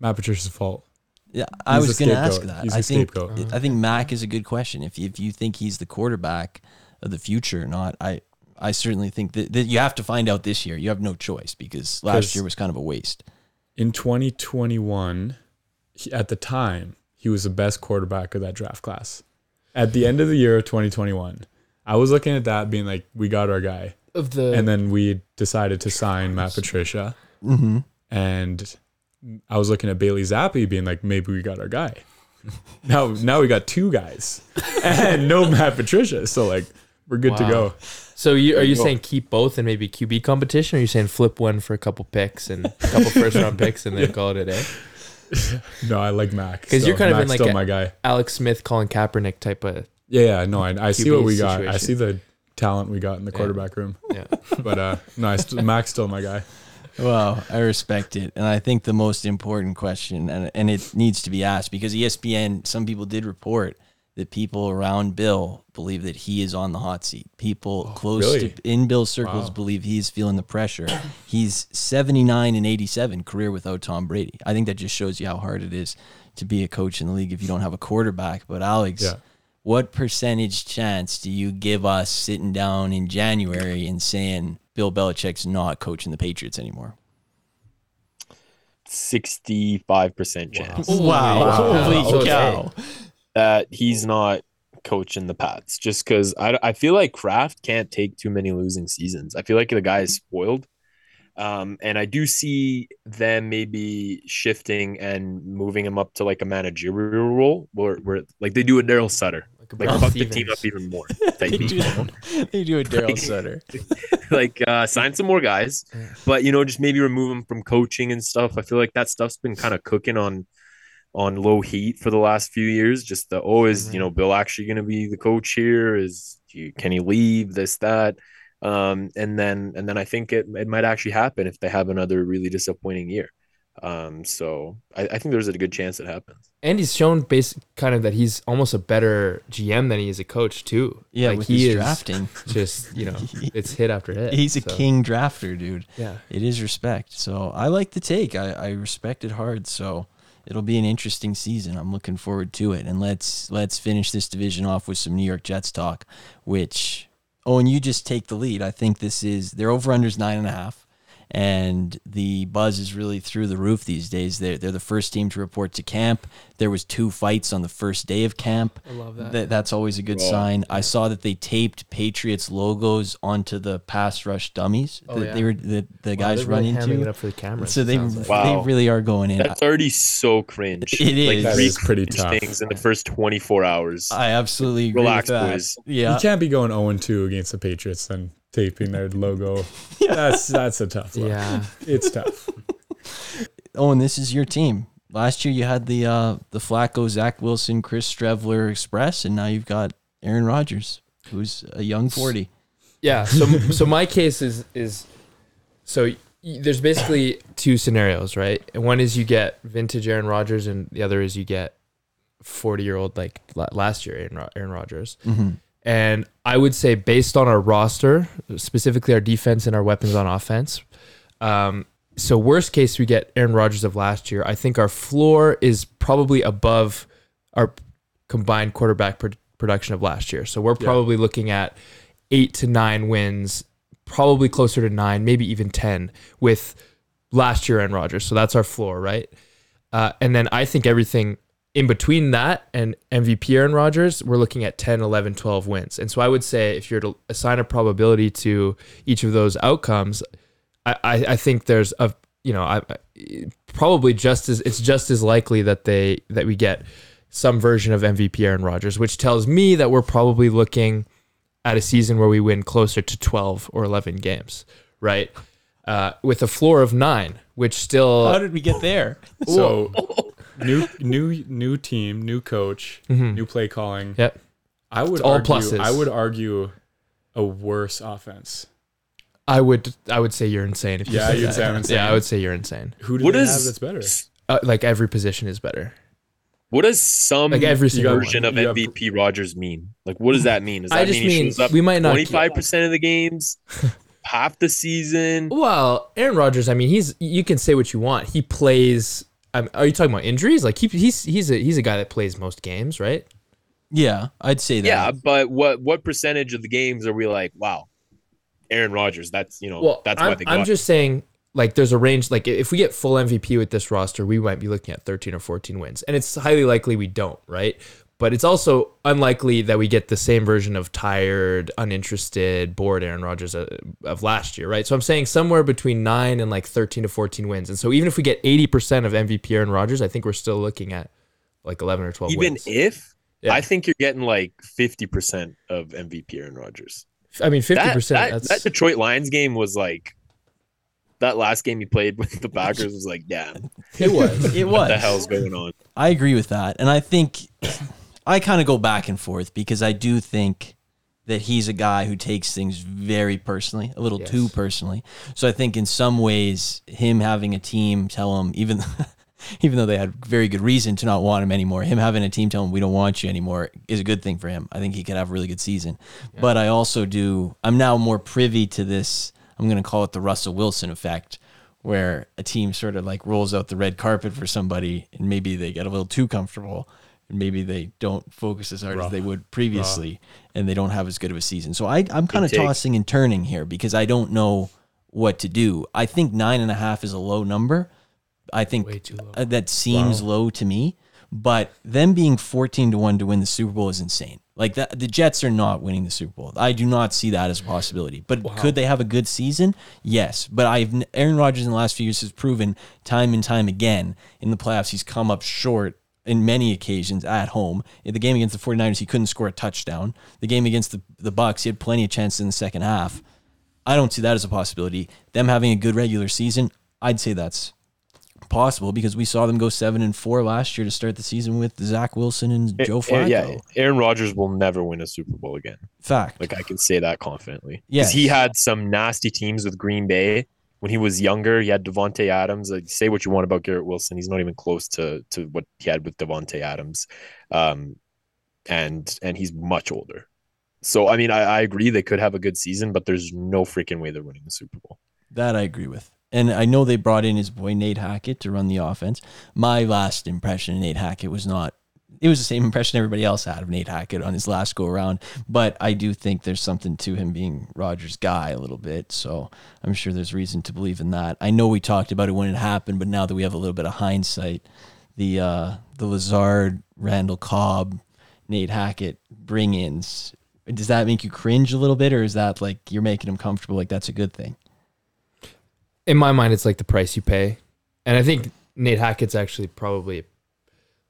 Matt Patricia's fault. Yeah, I He's was going to ask that. He's I think scapegoat. I think Mac is a good question. If if you think he's the quarterback of the future or not, I I certainly think that, that you have to find out this year. You have no choice because last year was kind of a waste. In 2021, he, at the time, he was the best quarterback of that draft class. At the end of the year of 2021, I was looking at that being like, we got our guy. Of the And then we decided to sign Matt Patricia. Mm-hmm. And I was looking at Bailey Zappe being like, maybe we got our guy. [LAUGHS] now, now we got two guys [LAUGHS] and no Matt Patricia. So like, we're good to Wow. go. So you, are you you go. saying keep both and maybe QB competition, or are you saying flip one for a couple picks and a couple first round picks and then [LAUGHS] call it a day? [LAUGHS] No, I like Mac. 'Cause you're still. kind of in Mac's like still a- my guy. Alex Smith, Colin Kaepernick type of Yeah, yeah, no, I, I see QB what we got. I situation. see the talent we got in the Yeah. quarterback room. yeah. [LAUGHS] But uh, no, I st- Mac's still my guy. Wow, I respect it, and I think the most important question, and and it needs to be asked because ESPN, some people did report that people around Bill believe that he is on the hot seat. People oh, close really? to in Bill's circles Wow. believe he's feeling the pressure. [COUGHS] He's seventy nine and eighty seven career without Tom Brady. I think that just shows you how hard it is to be a coach in the league if you don't have a quarterback. But Alex. Yeah. What percentage chance do you give us sitting down in January and saying Bill Belichick's not coaching the Patriots anymore? 65% chance Wow. Wow. Holy Okay. cow. That he's not coaching the Pats just because I, I feel like Kraft can't take too many losing seasons. I feel like the guy is spoiled. Um, and I do see them maybe shifting and moving him up to like a managerial role where, where like they do a Darryl Sutter, Like, like fuck the team up even more. [LAUGHS] They do, [LAUGHS] they do a Darryl Like- Sutter. [LAUGHS] like uh sign some more guys but you know just maybe remove him from coaching and stuff i feel like that stuff's been kind of cooking on on low heat for the last few years just the oh is you know bill actually going to be the coach here is you, can he leave this that um and then and then i think it, it might actually happen if they have another really disappointing year Um, so I, I think there's a good chance it happens. And he's shown basic kind of that he's almost a better GM than he is a coach too. Yeah, like with he his is drafting. [LAUGHS] just you know [LAUGHS] it's hit after hit. He's a king drafter, dude. Yeah. It is respect. So I like the take. I, I respect it hard. So it'll be an interesting season. I'm looking forward to it. And let's let's finish this division off with some New York Jets talk, which oh, and you just take the lead. I think this is their over unders nine and a half. And the buzz is really through the roof these days. They're, they're the first team to report to camp. There was two fights on the first day of camp. I love that. Th- that's always a good sign. I saw that they taped Patriots logos onto the pass rush dummies Oh, that yeah. they were the, the Wow, guys they're run really hamming into. it up for the cameras. So they like. Wow. they really are going in. That's already so cringe. It Like is. That three is pretty tough. Things in the first 24 hours. I absolutely agree Relax, with that. boys. Yeah, You can't be going 0 2 against the Patriots and taping their logo. yeah. [LAUGHS] That's that's a tough look. Yeah. It's tough. [LAUGHS] Oh, and this is your team. Last year you had the uh, the Flacco, Zach Wilson, Chris Streveler Express, and now you've got Aaron Rodgers, who's a young forty. Yeah. So [LAUGHS] so my case is is so there's basically two scenarios, right? And one is you get vintage Aaron Rodgers, and the other is you get forty year old like last year Aaron, Ro- Aaron Rodgers. And I would say based on our roster, specifically our defense and our weapons on offense. Um, so worst case we get Aaron Rodgers of last year. I think our floor is probably above our combined quarterback pro- production of last year. So we're probably looking at eight to nine wins, probably closer to nine, maybe even 10 with last year Aaron Rodgers. So that's our floor, right? Uh, and then I think everything in between that and MVP Aaron Rodgers, we're looking at 10, 11, 12 wins. And so I would say if you're to assign a probability to each of those outcomes, I, I, I think there's a, you know, I, I- probably just as, it's just as likely that they, that we get some version of MVP Aaron Rodgers, which tells me that we're probably looking at a season where we win closer to 12 or 11 games, right? Uh, with a floor of nine, which still How did we get there? So [LAUGHS] new new new team, new coach, new play calling. Yep. I would all argue, pluses. I would argue a worse offense. I would I would say you're insane if you Yeah, say you'd that. say I'm insane. Yeah, I would say you're insane. Who do What they is have that's better? Uh, like every position is better. What does some Like every version one. of You have- MVP Rodgers mean? Like, what does that mean? Does I that just mean he mean shows up we might not- 25% of the games, [LAUGHS] half the season? Well, Aaron Rodgers, I mean, he's you can say what you want. He plays. Um, are you talking about injuries? Like he, he's he's a he's a guy that plays most games, right? Yeah, I'd say that. Yeah, but what what percentage of the games are we like, wow, Aaron Rodgers? That's you know, Well, that's I'm, why they. I'm just saying, like, there's a range. Like, if we get full MVP with this roster, we might be looking at 13 or 14 wins, and it's highly likely we don't, right? But it's also unlikely that we get the same version of tired, uninterested, bored Aaron Rodgers uh, of last year, right? So I'm saying somewhere between nine and like 13 to 14 wins. And so even if we get 80% of MVP Aaron Rodgers, I think we're still looking at like 11 or 12 even wins. if Yeah. I think you're getting like 50% of MVP Aaron Rodgers. I mean, 50%. That, that, that's that Detroit Lions game was like that last game he played with the Packers was like, damn, it was. it was. what the hell's going on? I agree with that. And I think I kind of go back and forth because I do think that he's a guy who takes things very personally, a little Yes. too personally. So I think in some ways, him having a team tell him, even [LAUGHS] even though they had very good reason to not want him anymore, him having a team tell him we don't want you anymore is a good thing for him. I think he could have a really good season. But I also do. I'm now more privy to this. I'm going to call it the Russell Wilson effect, where a team sort of like rolls out the red carpet for somebody, and maybe they get a little too comfortable, maybe they don't focus as hard as they would previously, and they don't have as good of a season. So I, I'm kind of tossing and turning here because I don't know what to do. I think nine and a half is a low number. I think Way too low. uh, that seems low to me. But them being 14 to 1 to win the Super Bowl is insane. Like that the Jets are not winning the Super Bowl. I do not see that as a possibility. But could they have a good season? Yes. But I've Aaron Rodgers in the last few years has proven time and time again in the playoffs he's come up short in many occasions at home. In the game against the 49ers he couldn't score a touchdown. The game against the the Bucks he had plenty of chances in the second half. I don't see that as a possibility. Them having a good regular season, I'd say that's possible because we saw them go seven and four last year to start the season with Zach Wilson and Joe Flacco. Yeah, Aaron Rodgers will never win a Super Bowl again. Fact. Like I can say that confidently. Yes. He had some nasty teams with Green Bay when he was younger, he had Davante Adams. Like, say what you want about Garrett Wilson, he's not even close to to what he had with Davante Adams, um, and and he's much older. So I mean, I, I agree they could have a good season, but there's no freaking way they're winning the Super Bowl. That I agree with. And I know they brought in his boy Nate Hackett to run the offense. My last impression of Nate Hackett was not it was the same impression everybody else had of Nate Hackett on his last go around. But I do think there's something to him being Rodgers' guy a little bit. So I'm sure there's reason to believe in that. I know we talked about it when it happened, but now that we have a little bit of hindsight, the uh, the Lazard, Randall Cobb, Nate Hackett bring ins, does that make you cringe a little bit, or is that like you're making him comfortable? Like that's a good thing? In my mind, it's like the price you pay, and I think Nate Hackett's actually probably,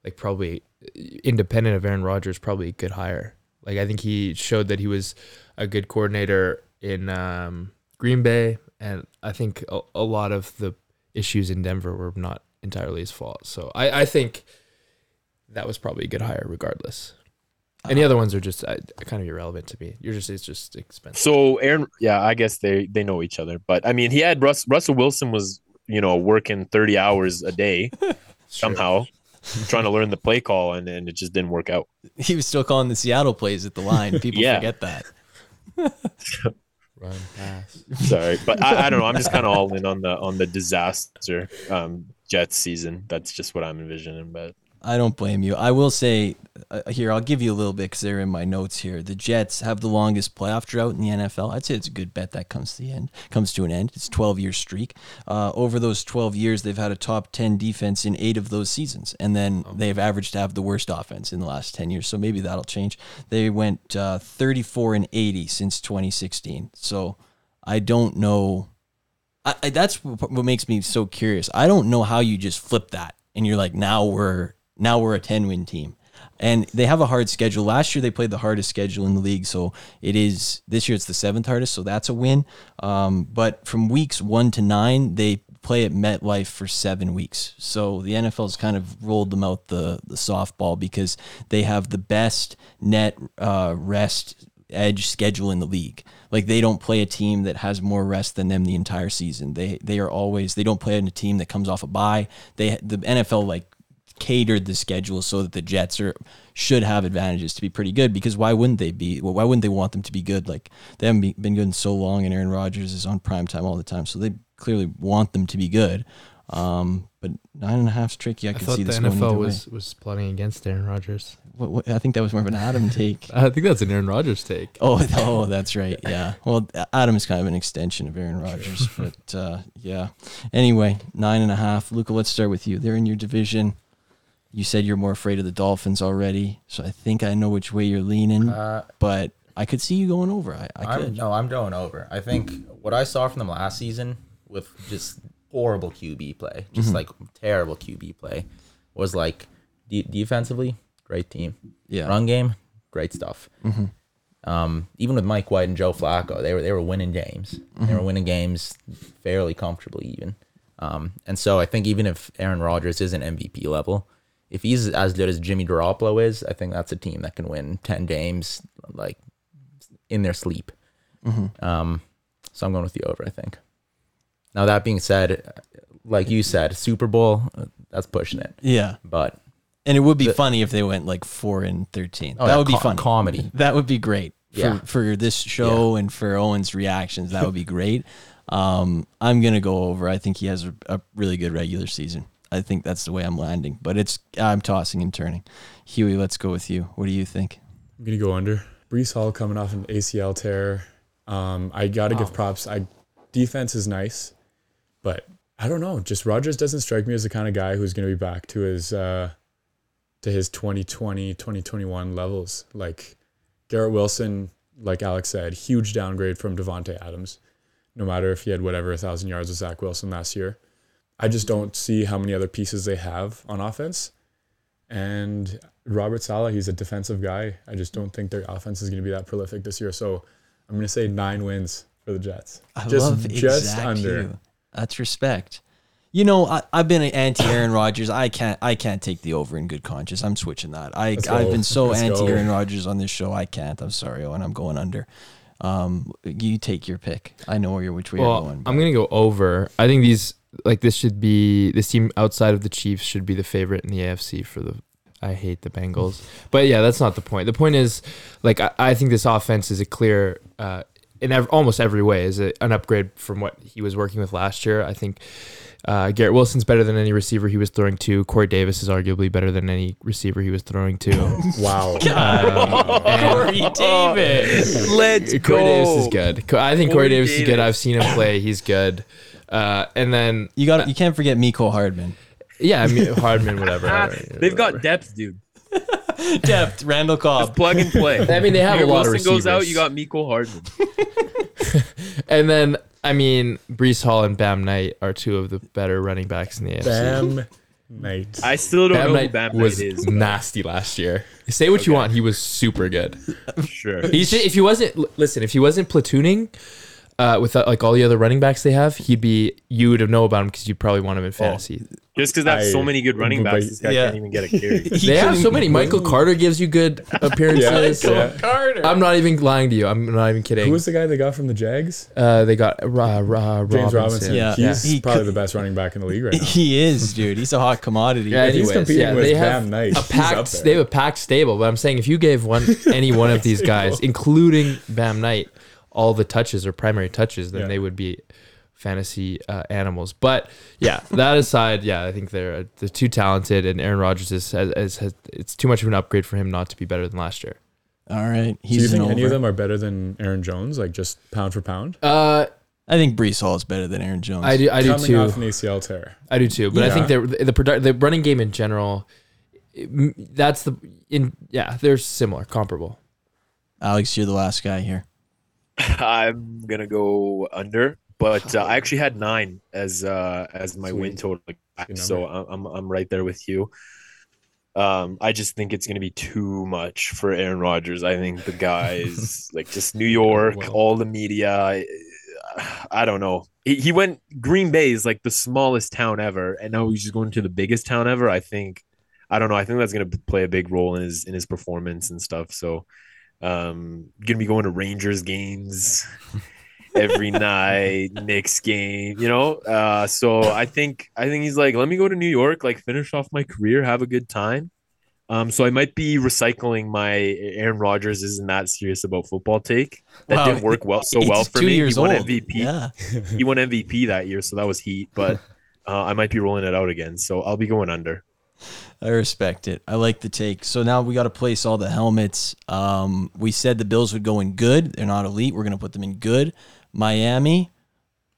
like probably independent of Aaron Rodgers, probably a good hire. Like I think he showed that he was a good coordinator in um, Green Bay, and I think a, a, lot of the issues in Denver were not entirely his fault. So I, I think that was probably a good hire, regardless. Any uh, other ones are just uh, kind of irrelevant to me. You're just it's just expensive. So Aaron, yeah, I guess they they know each other, but I mean, he had Russ, Russell Wilson was you know working thirty hours a day [LAUGHS] somehow [LAUGHS] trying to learn the play call, and, and it just didn't work out. He was still calling the Seattle plays at the line. People yeah. forget that. Run pass. [LAUGHS] Sorry, but I, I don't know. I'm just kind of all in on the on the disaster um, Jets season. That's just what I'm envisioning. But I don't blame you. I will say uh, here, I'll give you a little bit because they're in my notes here. The Jets have the longest playoff drought in the NFL. I'd say it's a good bet that comes to the end, comes to an end. It's 12 year streak. Uh, over those 12 years, they've had a top 10 defense in eight of those seasons, and then oh. they've averaged to have the worst offense in the last 10 years. So maybe that'll change. They went uh, 34 and 80 since 2016. So I don't know. I, I, that's what makes me so curious. I don't know how you just flip that and you're like, now we're now we're a 10 win team. And they have a hard schedule. Last year they played the hardest schedule in the league, so it is this year it's the seventh hardest, so that's a win. Um, but from weeks one to nine, they play at MetLife for seven weeks. So the NFL's kind of rolled them out the the softball because they have the best net uh, rest edge schedule in the league. Like they don't play a team that has more rest than them the entire season. They they are always they don't play in a team that comes off a bye. They the NFL like catered the schedule so that the Jets are should have advantages to be pretty good because why wouldn't they be? Well, why wouldn't they want them to be good? Like they haven't been good in so long, and Aaron Rodgers is on prime time all the time, so they clearly want them to be good. Um, but nine and a half is tricky. I, I can see this the NFL was way. was plotting against Aaron Rodgers. What, what, I think that was more of an Adam take. [LAUGHS] I think that's an Aaron Rodgers take. Oh, [LAUGHS] oh, that's right. Yeah. Well, Adam is kind of an extension of Aaron Rodgers, but uh, yeah. Anyway, nine and a half. Luka, let's start with you. They're in your division. You said you're more afraid of the Dolphins already, so I think I know which way you're leaning. Uh, but I could see you going over. I, I could. no, I'm going over. I think what I saw from them last season with just horrible QB play, just mm-hmm. like terrible QB play, was like de- defensively great team. Yeah. Run game, great stuff. Mm-hmm. Um, even with Mike White and Joe Flacco, they were they were winning games. Mm-hmm. They were winning games fairly comfortably, even. Um, and so I think even if Aaron Rodgers isn't MVP level, if he's as good as Jimmy Garoppolo is, I think that's a team that can win ten games like in their sleep. Mm-hmm. Um, so I'm going with the over. I think. Now that being said, like you said, Super Bowl, that's pushing it. Yeah, but and it would be the, funny if they went like four and thirteen. Oh, that yeah, would be fun. Comedy. That would be great. For, yeah. for this show yeah. and for Owen's reactions, that would be great. Um, I'm gonna go over. I think he has a, a really good regular season. I think that's the way I'm landing. But it's I'm tossing and turning. Huey, let's go with you. What do you think? I'm gonna go under. Breece Hall coming off an ACL tear. Um, I gotta wow. give props. I defense is nice, but I don't know. Just Rodgers doesn't strike me as the kind of guy who's gonna be back to his uh, to his 2020 2021 levels. Like Garrett Wilson, like Alex said, huge downgrade from Davante Adams. No matter if he had whatever a thousand yards with Zach Wilson last year. I just don't see how many other pieces they have on offense. And Robert Saleh, he's a defensive guy. I just don't think their offense is going to be that prolific this year. So I'm going to say nine wins for the Jets. I just, love just under. You. That's respect. You know, I, have been anti Aaron [LAUGHS] Rodgers. I can't. I can't take the over in good conscience. I'm switching that. I I've been so anti Aaron Rodgers on this show. I can't. I'm sorry, Owen. I'm going under. Um, you take your pick. I know where you're which way you're Well, going. I'm gonna go over. I think these like this should be this team outside of the Chiefs should be the favorite in the AFC for the. I hate the Bengals, but yeah, that's not the point. The point is, like, I, I think this offense is a clear, uh, in ev- almost every way, is a, an upgrade from what he was working with last year. I think uh, Garrett Wilson's better than any receiver he was throwing to. Corey Davis is arguably better than any receiver he was throwing to. [LAUGHS] Wow. [LAUGHS] Corey Davis. Let's Corey Davis is good. I think Corey, Corey Davis, is good. I've seen him play. He's good. Uh, and then You got. You can't forget Mecole Hardman. yeah, I mean [LAUGHS] Hardman, whatever. They've got depth, dude. [LAUGHS] Depth. Randall Just Cobb. plug and play. [LAUGHS] I mean, they have Garrett a lot of Wilson receivers. goes out, you got Mecole Hardman. and then I mean, Breece Hall and Bam Knight are two of the better running backs in the AFC. Bam Knight. I still don't Bam know who Knight Bam was Knight is. nasty last year. Say what you want, he was super good. Sure. He's just, if he wasn't l- listen, if he wasn't platooning uh, with uh, like all the other running backs they have, he'd be you would have know about him because you'd probably want him in fantasy. Just because they have so many good running backs, this guy yeah. can't even get a carry. [LAUGHS] [LAUGHS] they have so many. Michael Carter gives you good [LAUGHS] appearances. Yeah. Carter. I'm not even lying to you. I'm not even kidding. Who was the guy they got from the Jags? Uh, they got uh, uh, James Robinson. Yeah. He's He probably could- the best running back in the league right now. He is, dude. He's a hot commodity. Yeah, If he's competing yeah, with they have Bam Knight, a packed. They have a packed stable, but I'm saying if you gave one any one of these guys, including Bam Knight, all the touches or primary touches, then Yeah. they would be fantasy uh, animals. But yeah, that aside, yeah, I think they're they're too talented, and Aaron Rodgers is has, has, has it's too much of an upgrade for him not to be better than last year. All right. Do you He's an think any of them are better than Aaron Jones? Like just pound for pound? Uh, I think Breece Hall is better than Aaron Jones. I do, I do Coming too. off an ACL tear. I do too, but I think they're, the produ- the running game in general, it- that's the in yeah, they're similar, comparable. Alex, you're the last guy here. [LAUGHS] I'm gonna go under, but uh, I [LAUGHS] actually had nine as uh as my win total, so. I'm I'm I'm right there with you. Um, I just think it's gonna be too much for Aaron Rodgers. I think the guys [LAUGHS] like just New York, Well. all the media. I, I don't know. He, he went Green Bay is like the smallest town ever, and now he's just going to the biggest town ever. I think. I don't know. I think that's gonna play a big role in his in his performance and stuff. So, um, gonna be going to Rangers games every [LAUGHS] night, Knicks game, you know. Uh, so I think I think he's like, let me go to New York, like finish off my career, have a good time. Um, so I might be recycling my Aaron Rodgers isn't that serious about football take. That Wow. didn't work well so He's well for two me. years he won old. MVP. Yeah. He won MVP that year, so that was heat. But [LAUGHS] uh, I might be rolling it out again, so I'll be going under. I respect it. I like the take. So now we got to place all the helmets. Um, we said the Bills would go in good. They're not elite. We're going to put them in good. Miami,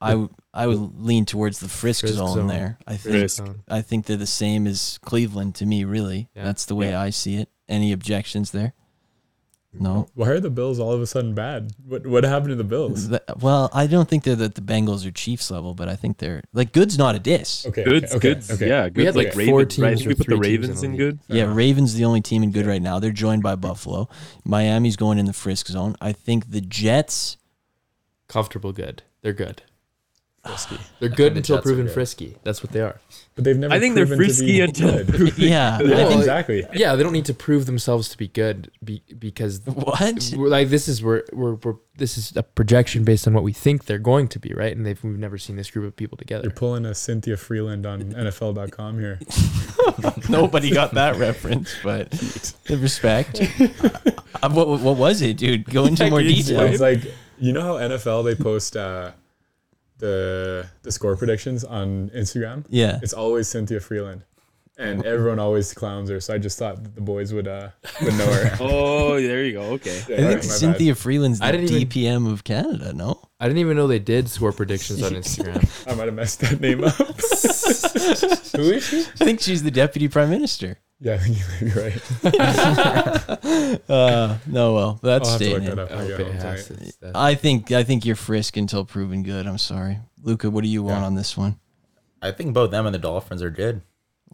I I would lean towards the Frisk, Frisk zone, zone. there. I think Frisk. I think they're the same as Cleveland to me. Really, Yeah. that's the way I see it. Any objections there? No. Why are the Bills all of a sudden bad? What what happened to the Bills? Th- well, I don't think they're at the Bengals or Chiefs level, but I think they're like good's not a diss. Okay, Goods, okay, goods, okay. yeah, good. had, like, like, Raven, four teams I think we put the three teams Ravens in in good. Yeah, Uh-huh. Ravens the only team in good right now. They're joined by Buffalo. Miami's going in the Frisk zone. I think the Jets. Comfortable, good. They're good. [SIGHS] They're good the until proven good. frisky. That's what they are. But they've never. I think they're frisky be until [LAUGHS] good. Yeah, I Yeah, think exactly. Yeah, they don't need to prove themselves to be good be, because [LAUGHS] what? we're like this is where we're, we're this is a projection based on what we think they're going to be, right? And they've we've never seen this group of people together. You're pulling a Cynthia Frelund on [LAUGHS] NFL.com here. Nobody got that reference, but the respect. Uh, what, what was it, dude? Go into more detail. It's like you know how NFL they post uh, the the score predictions on Instagram. Yeah. It's always Cynthia Frelund, and everyone always clowns her. So I just thought the boys would uh would know her. [LAUGHS] Oh, there you go. Okay. Yeah, I think my bad. Cynthia Freeland's the I didn't even- DPM of Canada, no? I didn't even know they did score predictions on [LAUGHS] Instagram. I might have messed that name up. [LAUGHS] Who is she? I think she's the deputy prime minister. Yeah, [LAUGHS] I think you might be right. [LAUGHS] Uh, no, well, that's I'll have to staying look in. that up. when I get home. I think I think you're frisk until proven good. I'm sorry, Luka. What do you want Yeah. on this one? I think both them and the Dolphins are good.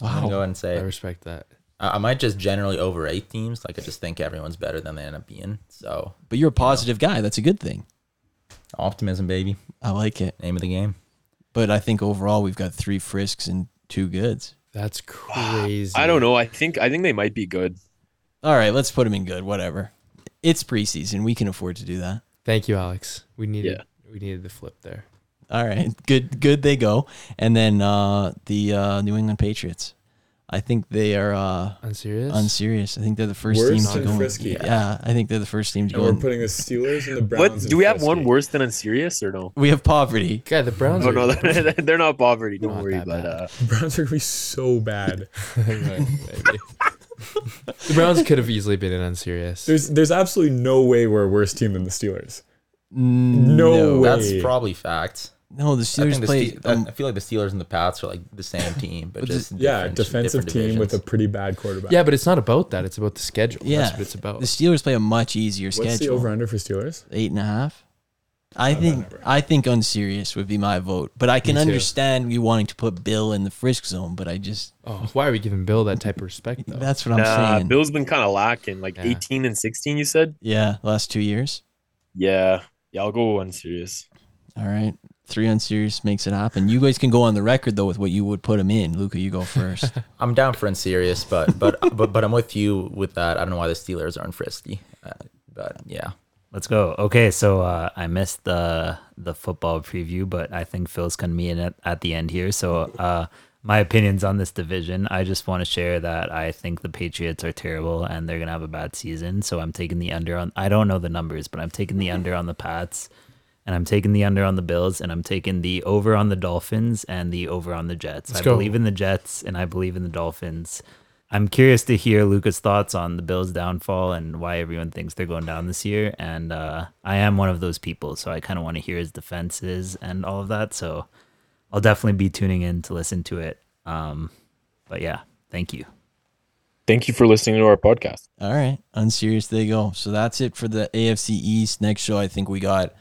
I'm gonna Wow. go ahead and I respect that. I, I might just generally overrate teams. Like I just think everyone's better than they end up being. So But you're a positive guy. That's a good thing. optimism, baby, I like it. name of the game. But I think overall we've got three frisks and two goods. That's crazy. [SIGHS] I don't know. I think I think they might be good. All right, let's put them in good. Whatever. It's preseason. We can afford to do that. Thank you, Alex. We needed Yeah. we needed the flip there. All right, good, good. They go, and then uh, the uh, New England Patriots. I think they are uh, Unserious? unserious. I think they're the first Worse team to than go. in- Frisky. Yeah, I think they're the first team to And go. we're in. putting the Steelers and the Browns. What do we have one worse than unserious or no? we have poverty. God, the Browns Oh are no, [LAUGHS] [LAUGHS] they're, they're not poverty. Don't Not worry. that But uh, Browns are gonna be so bad. [LAUGHS] The Browns could have easily been an unserious. There's there's absolutely no way we're a worse team than the Steelers. No, way. That's probably fact. No. The Steelers think the play. Ste- um, I feel like the Steelers and the Pats are like the same team, but But just Yeah, defensive different team with a pretty bad quarterback. yeah, but it's not about that. It's about the schedule. yeah, That's what it's about. The Steelers play a much easier schedule. What's the over under for Steelers? Eight and a half. I Not think. I think unserious would be my vote, but I can understand you wanting to put Bill in the frisk zone. But I just oh, why are we giving Bill that type of respect though? that's what I'm nah, saying. Bill's been kind of lacking. Like Yeah. 18 and 16, you said? yeah, last two years. Yeah, yeah. I'll go unserious. All right, three unserious makes it happen. You guys can go on the record though with what you would put him in. Luka, you go first. [LAUGHS] I'm down for unserious, but but [LAUGHS] but but I'm with you with that. I don't know why the Steelers aren't frisky, uh, but yeah. Let's go. Okay, so uh, I missed the the football preview, but I think Phil's gonna be in it at the end here. So uh, my opinions on this division, I just want to share that I think the Patriots are terrible and they're gonna have a bad season. So I'm taking the under on. I don't know the numbers, but I'm taking the [LAUGHS] under on the Pats, and I'm taking the under on the Bills, and I'm taking the over on the Dolphins and the over on the Jets. Let's I go. believe in the Jets and I believe in the Dolphins. I'm curious to hear Luka's thoughts on the Bills' downfall and why everyone thinks they're going down this year. And uh, I am one of those people, so I kind of want to hear his defenses and all of that. So I'll definitely be tuning in to listen to it. Um, but yeah, thank you. Thank you for listening to our podcast. All right, unserious. They go. So that's it for the AFC East. Next show, I think we got.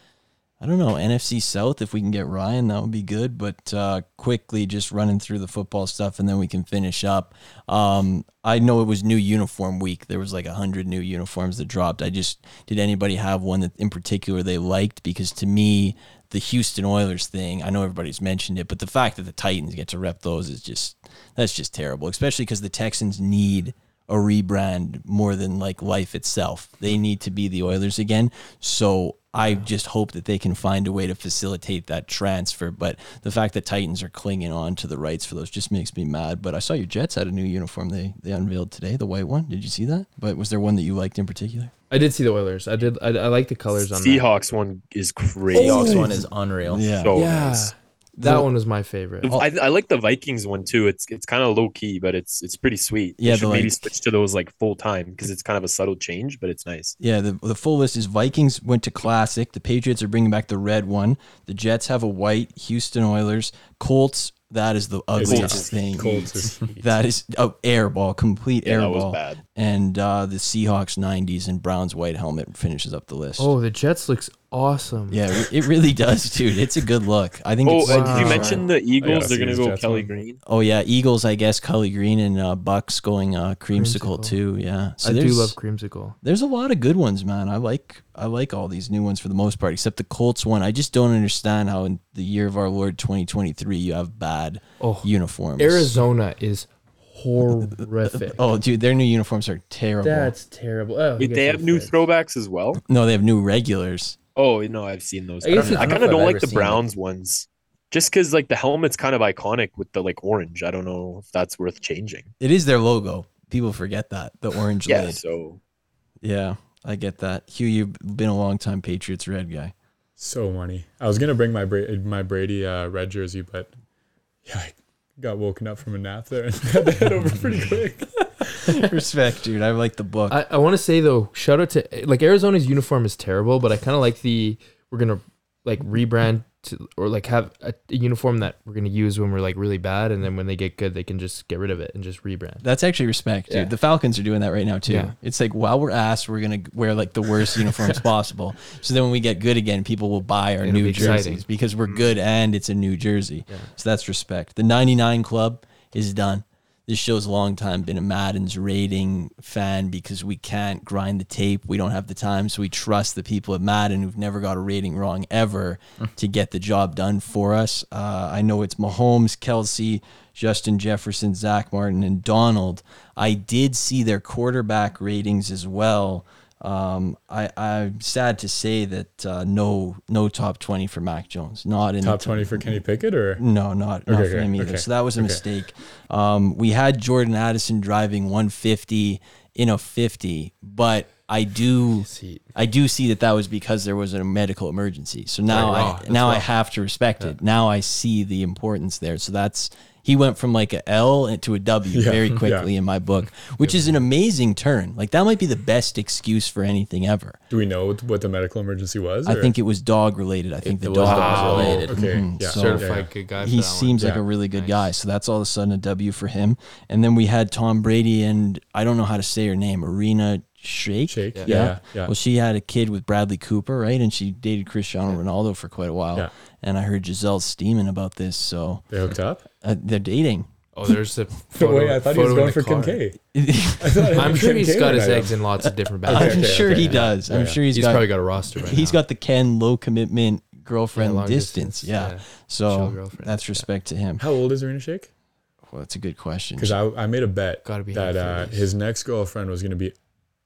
I don't know NFC South. If we can get Ryan, that would be good. But uh, quickly, just running through the football stuff, and then we can finish up. Um, I know it was new uniform week. There was like a hundred new uniforms that dropped. I just did anybody have one that in particular they liked? Because to me, the Houston Oilers thing, I know everybody's mentioned it, but the fact that the Titans get to rep those is just that's just terrible. Especially because the Texans need a rebrand more than like life itself. They need to be the Oilers again. So I just hope that they can find a way to facilitate that transfer. But the fact that Titans are clinging on to the rights for those just makes me mad. But I saw your Jets had a new uniform they they unveiled today, the white one. Did you see that? But was there one that you liked in particular? I did see the Oilers. I did. I, I like the colors on that. Seahawks one is crazy. Seahawks one is unreal. Yeah. So Yeah, nice. That The- one was my favorite. I, I like the Vikings one too. It's it's kind of low key, but it's it's pretty sweet. Yeah, should the, maybe switch to those like full time because it's kind of a subtle change, but it's nice. Yeah, the, the full list is Vikings went to classic. The Patriots are bringing back the red one. The Jets have a white. Houston Oilers, Colts. That is the ugliest Colts. thing. Colts is heat. That is oh, air ball, complete Yeah, air that was ball. bad. And uh, the Seahawks 90s and Browns white helmet finishes up the list. oh, the Jets looks awesome. Yeah, it it really [LAUGHS] does, dude. It's a good look. I think Oh, it's. and did you mention the Eagles? They're gonna go Jets Kelly one. Green. oh yeah, Eagles. I guess Kelly Green and uh, Bucks going uh, creamsicle, Creamsicle. too. Yeah, so I do love creamsicle. There's a lot of good ones, man. I like I like all these new ones for the most part, except the Colts one. I just don't understand how in the year of our Lord 2023 you have bad Oh, uniforms. Arizona is horrific. [LAUGHS] Oh, dude, their new uniforms are terrible. That's terrible. Oh, Wait, they have new fixed? throwbacks as well. no, they have new regulars. Oh no, I've seen those. I I, guess don't- it's I kind of I've don't like the seen it. Browns ones, just because like the helmet's kind of iconic with the like orange. I don't know if that's worth changing. It is their logo. People forget that the orange Yeah, lid. so Yeah, I get that. Hugh, you've been a long time Patriots red guy. So money. I was gonna bring my Bra- my Brady uh, red jersey, but yeah, I got woken up from a nap there and [LAUGHS] had to head over pretty quick. [LAUGHS] Respect, dude. I like the book. I, I want to say though, shout out to like Arizona's uniform is terrible, but I kind of like the we're gonna like rebrand to or like have a, a uniform that we're gonna use when we're like really bad, and then when they get good, they can just get rid of it and just rebrand. That's actually respect, dude. Yeah. The Falcons are doing that right now too. Yeah. It's like while we're ass, we're gonna wear like the worst uniforms [LAUGHS] possible. So then when we get good again, people will buy our It'll new be exciting. jerseys because we're mm-hmm. good and it's a new jersey. Yeah. So that's respect. The 99 Club is done. This show's a long time been a Madden's rating fan because we can't grind the tape. We don't have the time, so we trust the people at Madden who've never got a rating wrong ever [LAUGHS] to get the job done for us. Uh, I know it's Mahomes, Kelce, Justin Jefferson, Zack Martin, and Donald. I did see their quarterback ratings as well. Um, I, I'm sad to say that uh, no no top 20 for Mac Jones. Not in Top the twenty for Kenny Pickett or No, not, not Okay, for okay, him either. okay, So that was a mistake. Um, we had Jordan Addison driving 150 in a 50, but I do See, I do see that that was because there was a medical emergency. So now Right, I. That's now I have to respect it. Now I see the importance there. So that's he went from like a L into a W Yeah, very yeah. quickly in my book, which is an amazing turn. Like that might be the best excuse for anything ever. do we know what the medical emergency was? I or- think it was dog related. I think It the was dog dog was related. Okay, Mhm. yeah, So- certified good guy. He that seems like Yeah. a really good Nice. guy. So that's all of a sudden a W for him. And then we had Tom Brady and I don't know how to say her name, Irina Shayk. Shayk. Yeah. Yeah, yeah, yeah. Well, she had a kid with Bradley Cooper, right? And she dated Cristiano Ronaldo for quite a while. Yeah. And I heard Gisele steaming about this. So they hooked up. uh, they're dating. Oh, there's a [LAUGHS] photo, Wait, I thought he was going for car. [LAUGHS] Kim K. I'm I'm sure he's got his eggs in lots of different baskets. I'm okay, sure okay, he yeah. does. I'm sure he's He's got probably got a roster right he's now. got the Ken low commitment girlfriend long distance. distance, Yeah. yeah. So Chill girlfriend, that's yeah. respect to him. How old is Irina Shayk? Well, that's a good question. Because I, I made a bet be that uh, his next girlfriend was going to be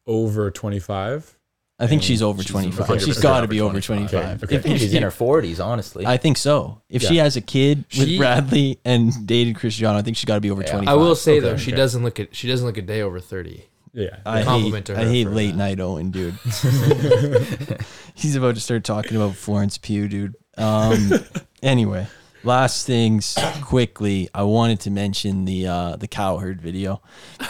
over 25. I think she's over she's 25. 100% she's got to be over 25. 25. Okay, I think he's in her 40s, honestly. I think so. If she has a kid with She- Bradley and dated Cristiano, I think she's got to be over Yeah. 25. I will say Okay, though, she okay. doesn't look at she doesn't look a day over thirty. Yeah. I Compliment hate, to I hate late that. night Owen, dude. [LAUGHS] [LAUGHS] He's about to start talking about Florence Pugh, dude. Um, [LAUGHS] anyway, last things quickly. I wanted to mention the uh, the cowherd video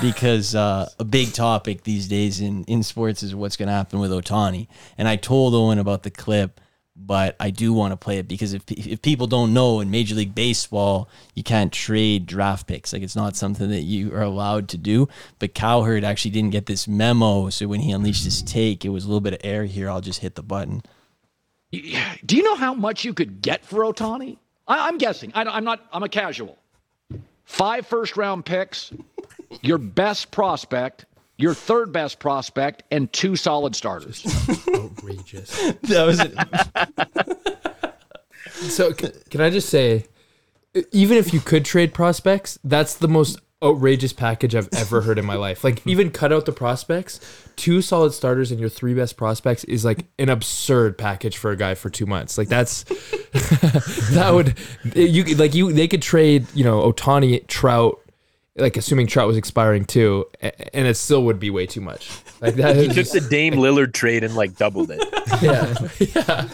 because uh, a big topic these days in in sports is what's going to happen with Ohtani. And I told Owen about the clip. But I do want to play it because if, if people don't know in Major League Baseball, you can't trade draft picks. Like it's not something that you are allowed to do. But Cowherd actually didn't get this memo. So when he unleashed his take, it was a little bit of air here. I'll just hit the button. Do you know how much you could get for Ohtani? I, I'm guessing. I, I'm not. I'm a casual. Five first round picks, your best prospect, your third best prospect, and two solid starters. Outrageous. [LAUGHS] That was it. So c- can I just say, even if you could trade prospects, that's the most outrageous package I've ever heard in my life. Like [LAUGHS] even cut out the prospects, two solid starters and your three best prospects is like an absurd package for a guy for two months. Like that's [LAUGHS] that would you could- like you they could trade you know Ohtani Trout. Like assuming Trout was expiring too, and it still would be way too much. Like that He is took the Dame [LAUGHS] Lillard trade and like doubled it. yeah, yeah.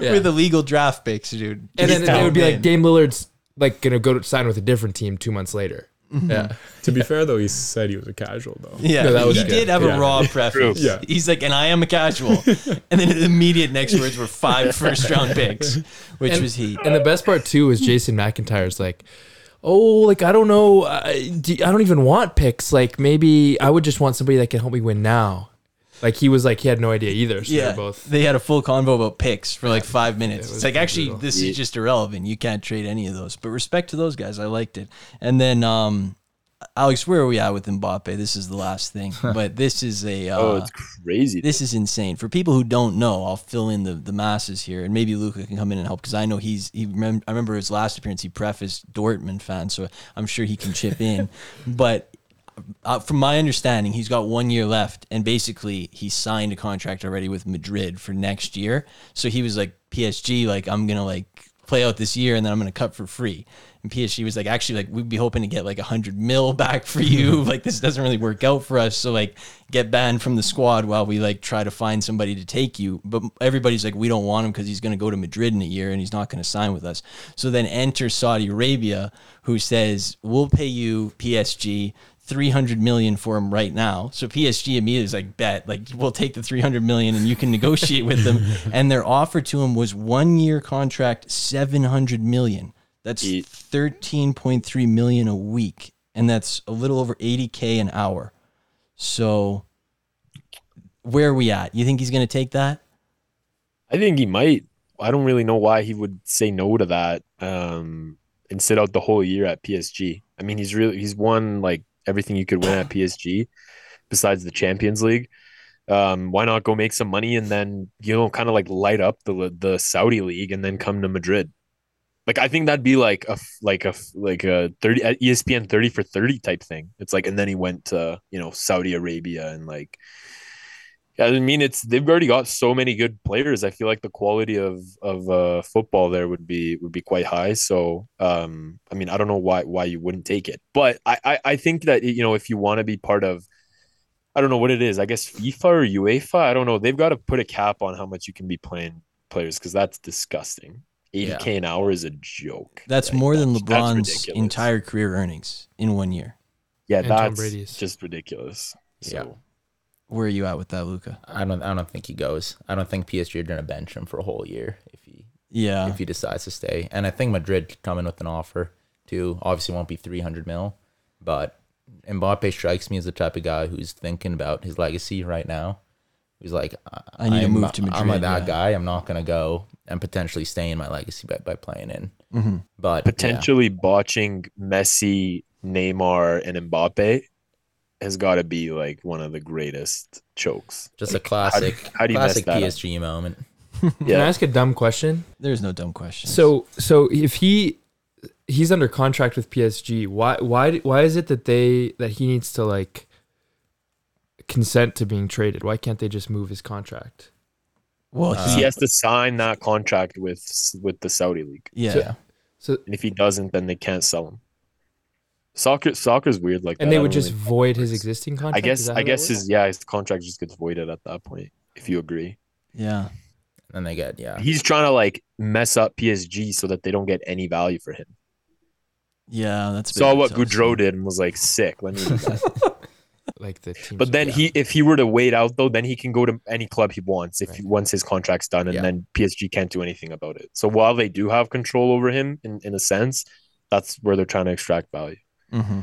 Yeah. With illegal draft picks, dude. and then Just it would be throw 'em like. Dame Lillard's like gonna go to sign with a different team two months later. Mm-hmm. Yeah, [LAUGHS] To be fair, though, he said he was a casual, though. Yeah, No, that was he good. did have Yeah. a raw preference. Yeah. He's like, and I am a casual. [LAUGHS] and then the immediate next words were five first round picks, which And- was he. and the best part too is Jason McIntyre's like, oh, like I don't know, I, do- I don't even want picks. Like maybe I would just want somebody that can help me win now. Like he was like he had no idea either. So Yeah, they're both. they had a full convo about picks for like five minutes. was It's like actually, brutal. this is just irrelevant. You can't trade any of those. But respect to those guys, I liked it. And then, um, Alex, where are we at with Mbappe? This is the last thing, [LAUGHS] but this is a. Uh, Oh, it's crazy. This is insane. For people who don't know, I'll fill in the, the masses here, and maybe Luka can come in and help because I know he's he. Remem- I remember his last appearance. He prefaced Dortmund fan, so I'm sure he can chip in. [LAUGHS] but uh, from my understanding, he's got one year left, and basically he signed a contract already with Madrid for next year. So he was like PSG, like I'm gonna like play out this year, and then I'm gonna cut for free. And PSG was like, actually, like we'd be hoping to get like a hundred mil [LAUGHS] back for you. [LAUGHS] like this doesn't really work out for us, so like get banned from the squad while we like try to find somebody to take you. But everybody's like, we don't want him because he's gonna go to Madrid in a year and he's not gonna sign with us. So then enter Saudi Arabia, who says we'll pay you PSG 300 million for him right now. So PSG immediately is like, bet, like we'll take the 300 million and you can negotiate with them. [LAUGHS] And their offer to him was one year contract, 700 million. That's 13.3 million a week. And that's a little over 80K an hour. So where are we at? You think he's going to take that? I think he might. I don't really know why he would say no to that um, and sit out the whole year at PSG. I mean, he's really he's won like everything you could win at PSG, besides the Champions League. Um, why not go make some money and then you know kind of like light up the the Saudi league and then come to Madrid? Like I think that'd be like a like a like a thirty ESPN thirty for thirty type thing. It's like and then he went to you know Saudi Arabia and like I mean it's they've already got so many good players. I feel like the quality of of uh, football there would be would be quite high. So um, I mean I don't know why why you wouldn't take it, but I I, I think that you know if you want to be part of I don't know what it is. I guess FIFA or UEFA. I don't know. They've got to put a cap on how much you can be playing players because that's disgusting. 80k an hour is a joke. That's Like, more than that's- that's LeBron's entire career earnings in one year. Yeah, And Tom that's Brady's. just ridiculous. So Yeah. Where are you at with that, Luka? I don't. I don't think he goes. I don't think PSG are gonna bench him for a whole year if he Yeah. if he decides to stay. And I think Madrid could come in with an offer too. Obviously, won't be three hundred mil, but Mbappe strikes me as the type of guy who's thinking about his legacy right now. He's like, I need to I'm- move to Madrid. I'm Madrid, that yeah. guy. I'm not gonna go and potentially stay in my legacy by, by playing in. Mhm. But yeah. potentially botching Messi, Neymar, and Mbappe has got to be like one of the greatest chokes. just a Like, how do- classic, how do you classic that up? PSG moment. Can I ask a dumb question? There's no dumb question. So so if he he's under contract with PSG, why why why is it that they that he needs to like consent to being traded? Why can't they just move his contract? well, Uh, he, he has to sign that contract with with the Saudi league, yeah. Yeah. So and if he doesn't, then they can't sell him. Soccer, soccer's weird like that. and they would just really- void his existing contract. I guess I guess his yeah his contract just gets voided at that point if you agree. yeah. And they get yeah. He's trying to like mess up PSG so that they don't get any value for him. Yeah, that's Saw what tough Gaudreau thing. did and was like sick. Let me. [LAUGHS] do that. [LAUGHS] like the team. But then Yeah. he, if he were to wait out though, then he can go to any club he wants if he, once his contract's done, and Yeah. then PSG can't do anything about it. So while they do have control over him in, in a sense, that's where they're trying to extract value. Hmm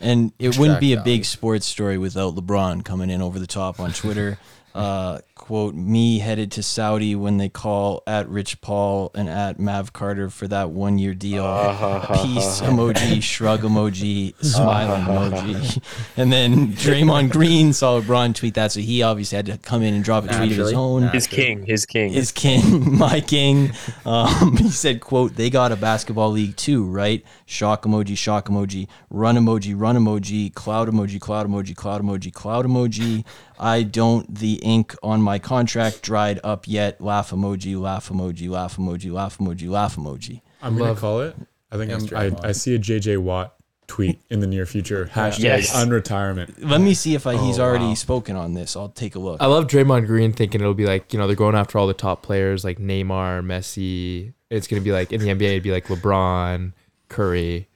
And it wouldn't be a big sports story without LeBron coming in over the top on Twitter. [LAUGHS] uh, quote, me headed to Saudi when they call at Rich Paul and at Mav Carter for that one year deal. [LAUGHS] Peace emoji, shrug emoji, [LAUGHS] smiling emoji. And then Draymond Green saw LeBron tweet that, so he obviously had to come in and drop a tweet of his own. Naturally. His king, his king. His king, [LAUGHS] my king. Um, he said, "quote They got a basketball league too, right? Shock emoji, shock emoji, run emoji, run emoji, cloud emoji, cloud emoji, cloud emoji, cloud emoji. I don't. The ink on my contract dried up yet. Laugh emoji, laugh emoji, laugh emoji, laugh emoji, laugh emoji. I'm gonna call it. I think I'm, I, I see a JJ Watt tweet in the near future. Hashtag Yes. unretirement. Let me see if I, he's Oh, already wow. spoken on this. I'll take a look. I love Draymond Green thinking it'll be like, you know, they're going after all the top players like Neymar, Messi. It's going to be like in the NBA, it'd be like LeBron, Curry,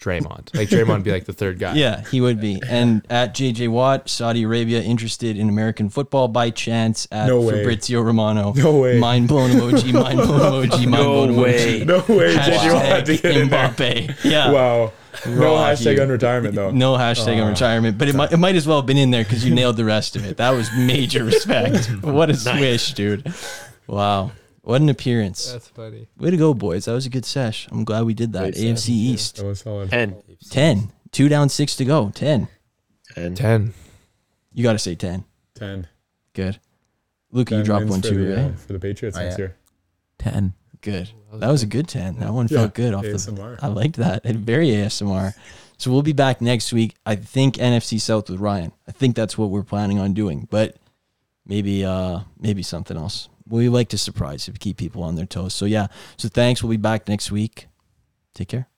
Draymond. Like Draymond would be like the third guy. Yeah, he would be. And at JJ Watt, Saudi Arabia interested in American football by chance at No way. Fabrizio Romano. No way. Mind blown emoji, mind blown [LAUGHS] emoji, mind No blown way. emoji. No way, JJ Watt Hashtag to get in there. Mbappe. Yeah. Wow. No Raw hashtag here. unretirement though. No hashtag on ah. retirement, but it might, it might as well have been in there because you nailed the rest of it. That was major respect. [LAUGHS] what a swish, dude. Wow. What an appearance. That's funny. Way to go, boys. That was a good sesh. I'm glad we did that. Great AFC East. That was solid. 10. 10. Two down, six to go. 10. 10. 10. You got to say 10. Ten. Good. Luke, you Ten dropped one too, the, uh, right? for the Patriots Oh, next yeah. year. Ten. Good. That was a good 10. That one Yeah, felt good off the ASMR. I liked that. And very ASMR. So we'll be back next week. I think NFC South with Ryan. I think that's what we're planning on doing. But maybe uh maybe something else. We like to surprise keep people on their toes. So yeah. So thanks. We'll be back next week. Take care.